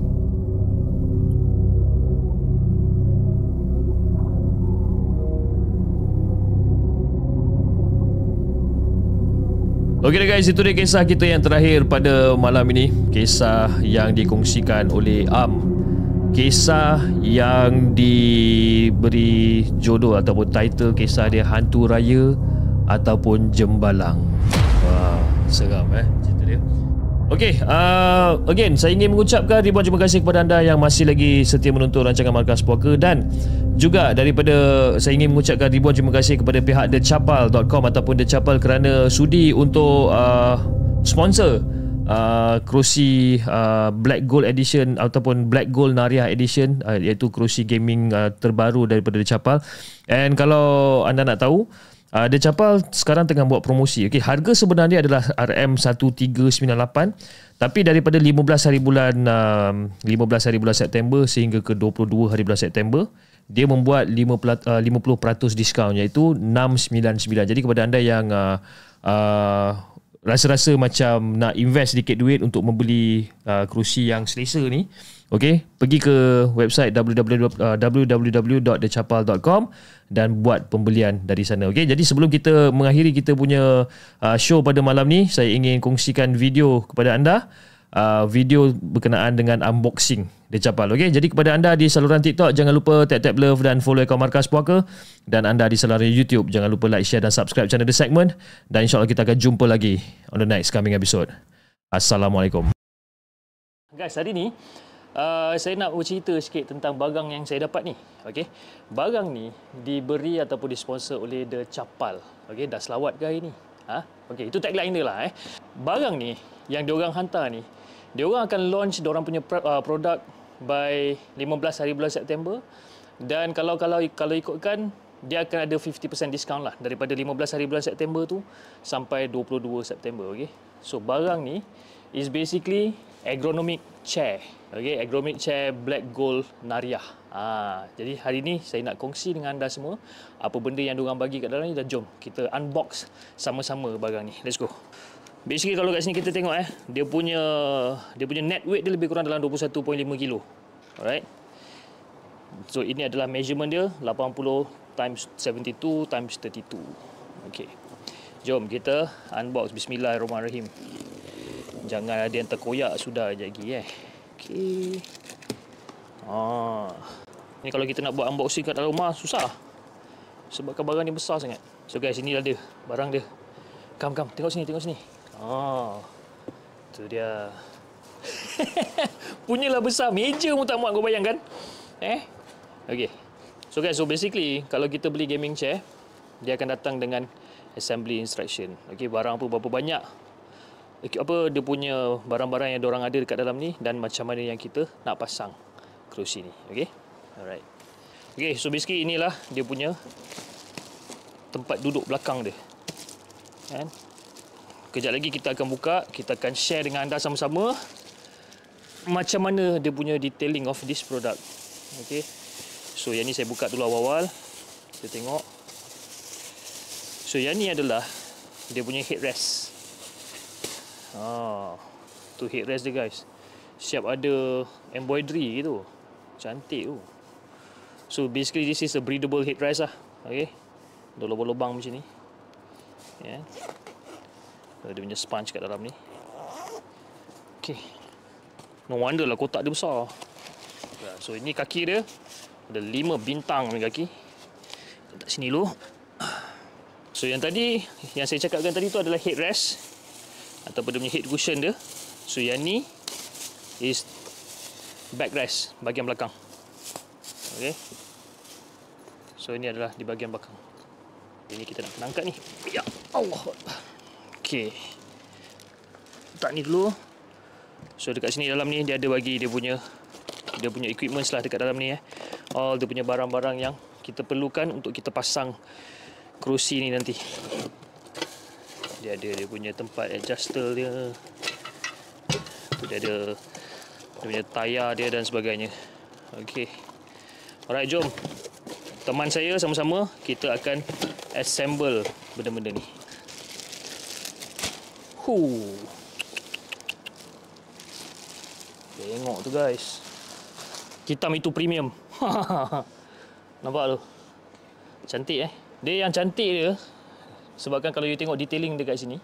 S3: Okey guys, itu dia kisah kita yang terakhir pada malam ini. Kisah yang dikongsikan oleh Am. Kisah yang diberi jodoh ataupun title kisah dia Hantu Raya ataupun jembalang. Wah, seram eh. Okey, uh, again saya ingin mengucapkan ribuan terima kasih kepada anda yang masih lagi setia menonton rancangan Markas Puaka dan juga daripada saya ingin mengucapkan ribuan terima kasih kepada pihak thechapal.com ataupun The Chapal kerana sudi untuk uh, sponsor uh, kerusi uh, Black Gold Edition ataupun Black Gold Nariah Edition uh, iaitu kerusi gaming uh, terbaru daripada The Chapal. And kalau anda nak tahu Uh, The Chapal sekarang tengah buat promosi. Okey, harga sebenarnya adalah RM1398 tapi daripada 15 hari bulan uh, 15 hari bulan September sehingga ke 22 hari bulan September dia membuat 5 uh, 50% diskaun iaitu 699. Jadi kepada anda yang uh, uh, rasa-rasa macam nak invest sedikit duit untuk membeli uh, kerusi yang selesa ni Okey, pergi ke website www.thechapal.com dan buat pembelian dari sana. Okey, jadi sebelum kita mengakhiri kita punya uh, show pada malam ni, saya ingin kongsikan video kepada anda. Uh, video berkenaan dengan unboxing The Chapal. Okey, jadi kepada anda di saluran TikTok, jangan lupa tap-tap love dan follow akaun Markas Puaka. Dan anda di saluran YouTube, jangan lupa like, share dan subscribe channel The Segment. Dan insyaAllah kita akan jumpa lagi on the next coming episode. Assalamualaikum. Guys, hari ni Uh, saya nak bercerita sikit tentang barang yang saya dapat ni. Okey. Barang ni diberi ataupun disponsor oleh The Chapal. Okey, dah selawat ke hari ni? Ha? Okey, itu tagline dia lah eh. Barang ni yang diorang hantar ni, diorang akan launch diorang punya uh, produk by 15 hari bulan September dan kalau kalau kalau ikutkan dia akan ada 50% discount lah daripada 15 hari bulan September tu sampai 22 September okey. So barang ni is basically ergonomic chair Okay, ergonomic chair black gold nariah. Ha, jadi hari ni saya nak kongsi dengan anda semua apa benda yang diorang bagi kat dalam ni dan jom kita unbox sama-sama barang ni. Let's go. Basically kalau kat sini kita tengok eh, dia punya dia punya net weight dia lebih kurang dalam 21.5 kilo. Alright. So ini adalah measurement dia 80 times 72 times 32. Okay. Jom kita unbox bismillahirrahmanirrahim. Jangan ada yang terkoyak sudah lagi eh. Okey. Ah. Ni kalau kita nak buat unboxing kat dalam rumah susah. Sebab barang ni besar sangat. So guys, inilah dia barang dia. Kam kam, tengok sini, tengok sini. Ah. Tu dia. [laughs] Punyalah besar, meja pun tak muat kau bayangkan. Eh? Okey. So guys, so basically kalau kita beli gaming chair, dia akan datang dengan assembly instruction. Okey, barang apa berapa banyak apa dia punya barang-barang yang orang ada dekat dalam ni dan macam mana yang kita nak pasang kerusi ni okey alright okey so basically inilah dia punya tempat duduk belakang dia kan kejap lagi kita akan buka kita akan share dengan anda sama-sama
S5: macam mana dia punya detailing of this product. Okay. So yang ni saya buka dulu awal-awal. Kita tengok. So yang ni adalah dia punya headrest. Ah, tu headrest dia guys. Siap ada embroidery gitu. Cantik tu. So basically this is a breathable headrest lah. Okay. Ada lubang-lubang macam ni. Yeah. Dia punya sponge kat dalam ni. Okay. No wonder lah kotak dia besar. So ini kaki dia. Ada lima bintang ni kaki. Letak sini dulu. So yang tadi, yang saya cakapkan tadi tu adalah headrest. Ataupun dia punya head cushion dia. So yang ni is backrest bahagian belakang. Okay. So ini adalah di bahagian belakang. Ini kita nak angkat ni. Ya Allah. Okay. Letak ni dulu. So dekat sini dalam ni dia ada bagi dia punya dia punya equipment lah dekat dalam ni eh. All dia punya barang-barang yang kita perlukan untuk kita pasang kerusi ni nanti. Dia ada dia punya tempat adjuster dia. Dia ada dia punya tayar dia dan sebagainya. Okey. Alright, jom. Teman saya sama-sama kita akan assemble benda-benda ni. Huh. Tengok tu guys. Hitam itu premium. [laughs] Nampak tu? Cantik eh. Dia yang cantik dia sebabkan kalau you tengok detailing dekat sini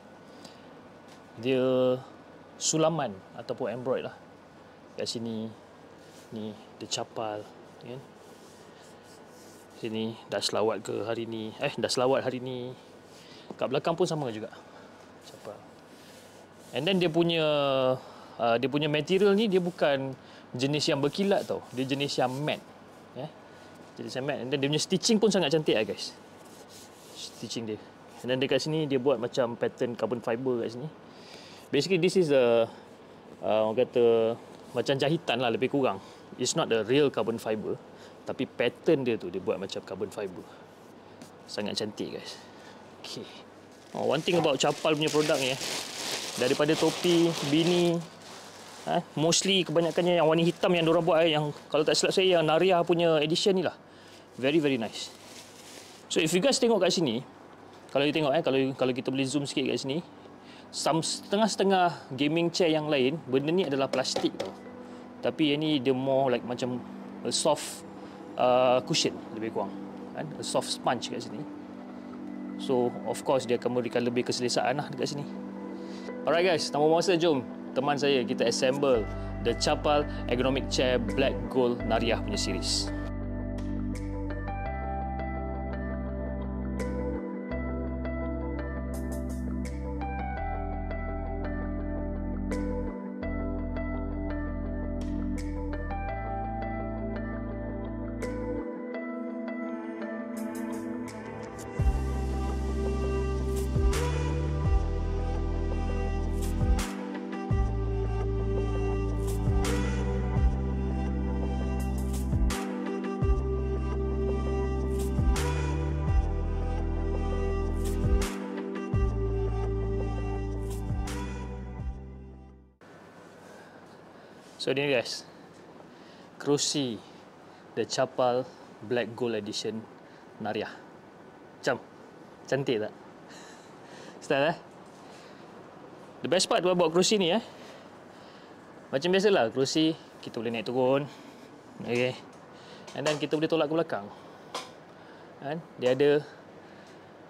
S5: dia sulaman ataupun embroid lah. Kat sini ni dia capal kan. Sini dah selawat ke hari ni. Eh dah selawat hari ni. Kat belakang pun sama juga. Capal. And then dia punya uh, dia punya material ni dia bukan jenis yang berkilat tau. Dia jenis yang matte. Ya. Yeah? Jenis yang matte. And then dia punya stitching pun sangat cantik lah guys. Stitching dia. And then dekat sini dia buat macam pattern carbon fiber kat sini. Basically this is a uh, orang kata macam jahitan lah lebih kurang. It's not the real carbon fiber. Tapi pattern dia tu dia buat macam carbon fiber. Sangat cantik guys. Okay. Oh, one thing about Capal punya produk ni eh. Daripada topi, bini, eh, mostly kebanyakannya yang warna hitam yang diorang buat eh, yang kalau tak silap saya yang Naria punya edition ni lah. Very very nice. So if you guys tengok kat sini, kalau you tengok eh kalau kalau kita boleh zoom sikit kat sini, setengah-setengah gaming chair yang lain, benda ni adalah plastik tau. Tapi yang ni dia more like macam a soft uh, cushion lebih kurang kan? A soft sponge kat sini. So of course dia akan memberikan lebih keselesaan lah dekat sini. Alright guys. Tanpa masa jom. Teman saya kita assemble the Chapal Ergonomic Chair Black Gold Nariah punya series So ni guys Kerusi The Chapal Black Gold Edition Nariah Macam Cantik tak? [laughs] Style eh? The best part buat kerusi ni eh Macam biasalah kerusi Kita boleh naik turun Okay And then kita boleh tolak ke belakang Kan? Dia ada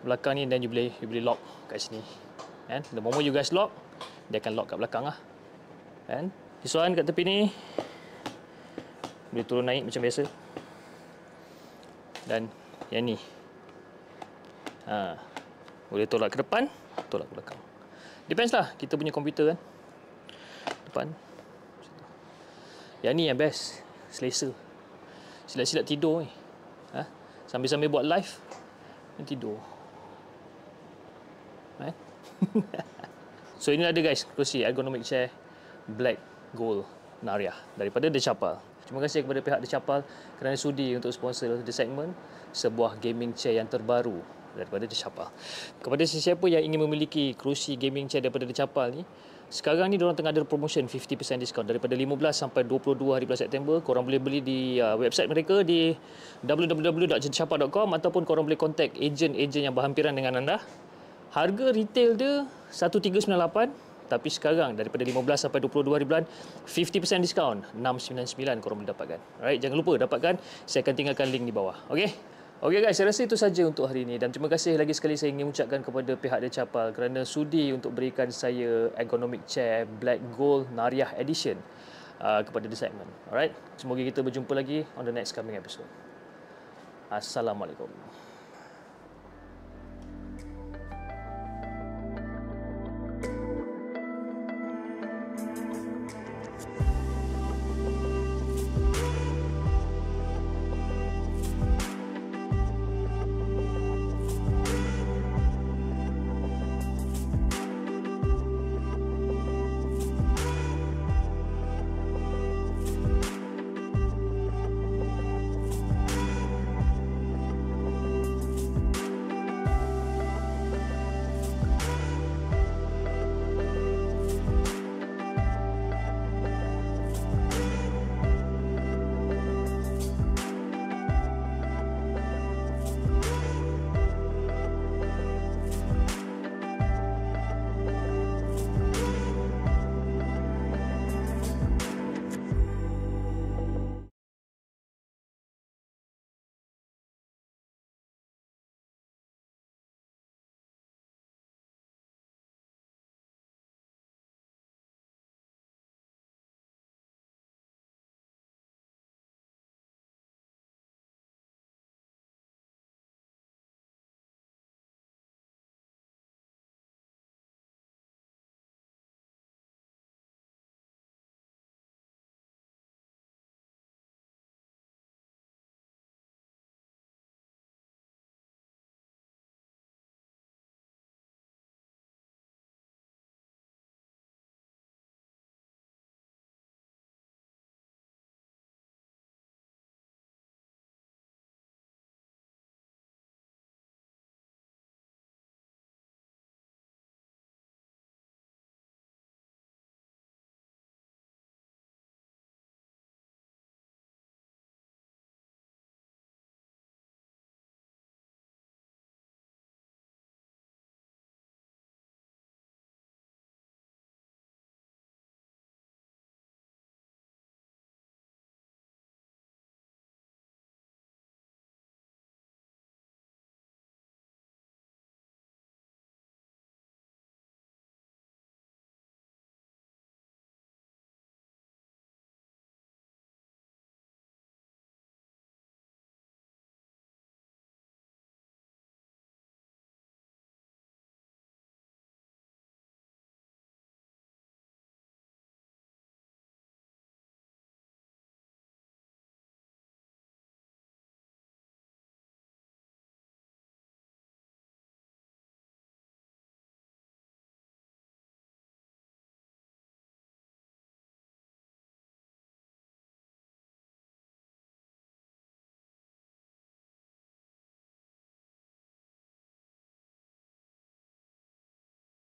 S5: Belakang ni dan you boleh You boleh lock kat sini Kan? The moment you guys lock Dia akan lock kat belakang lah Kan? Pisuan kat tepi ni Boleh turun naik macam biasa. Dan Yang ni. Ha, Boleh tolak ke depan Tolak ke belakang. Depends lah Kita punya komputer kan. Depan. Yang ni yang best Selesa. Silat-silat tidur ni. Ha? Sambil-sambil buat live Tidur. Eh? [laughs] So ini ada guys Kerusi ergonomic chair Black Gold Naria daripada The Chapal. Terima kasih kepada pihak The Chapal kerana sudi untuk sponsor The Segment, sebuah gaming chair yang terbaru daripada The Chapal. Kepada sesiapa yang ingin memiliki kerusi gaming chair daripada The Chapal ni, Sekarang ni diorang tengah ada promotion 50% diskaun daripada 15 sampai 22 hari bulan September. Korang boleh beli di uh, website mereka di www.jentapa.com ataupun korang boleh contact ejen-ejen yang berhampiran dengan anda. Harga retail dia 1398 tapi sekarang daripada 15 sampai 22 hari bulan 50% diskaun 699 korang boleh dapatkan. Alright, jangan lupa dapatkan. Saya akan tinggalkan link di bawah. Okay? Okey guys, saya rasa itu saja untuk hari ini dan terima kasih lagi sekali saya ingin mengucapkan kepada pihak The Chapal kerana sudi untuk berikan saya ergonomic chair Black Gold Nariah Edition uh, kepada The Segment. Alright, semoga kita berjumpa lagi on the next coming episode. Assalamualaikum.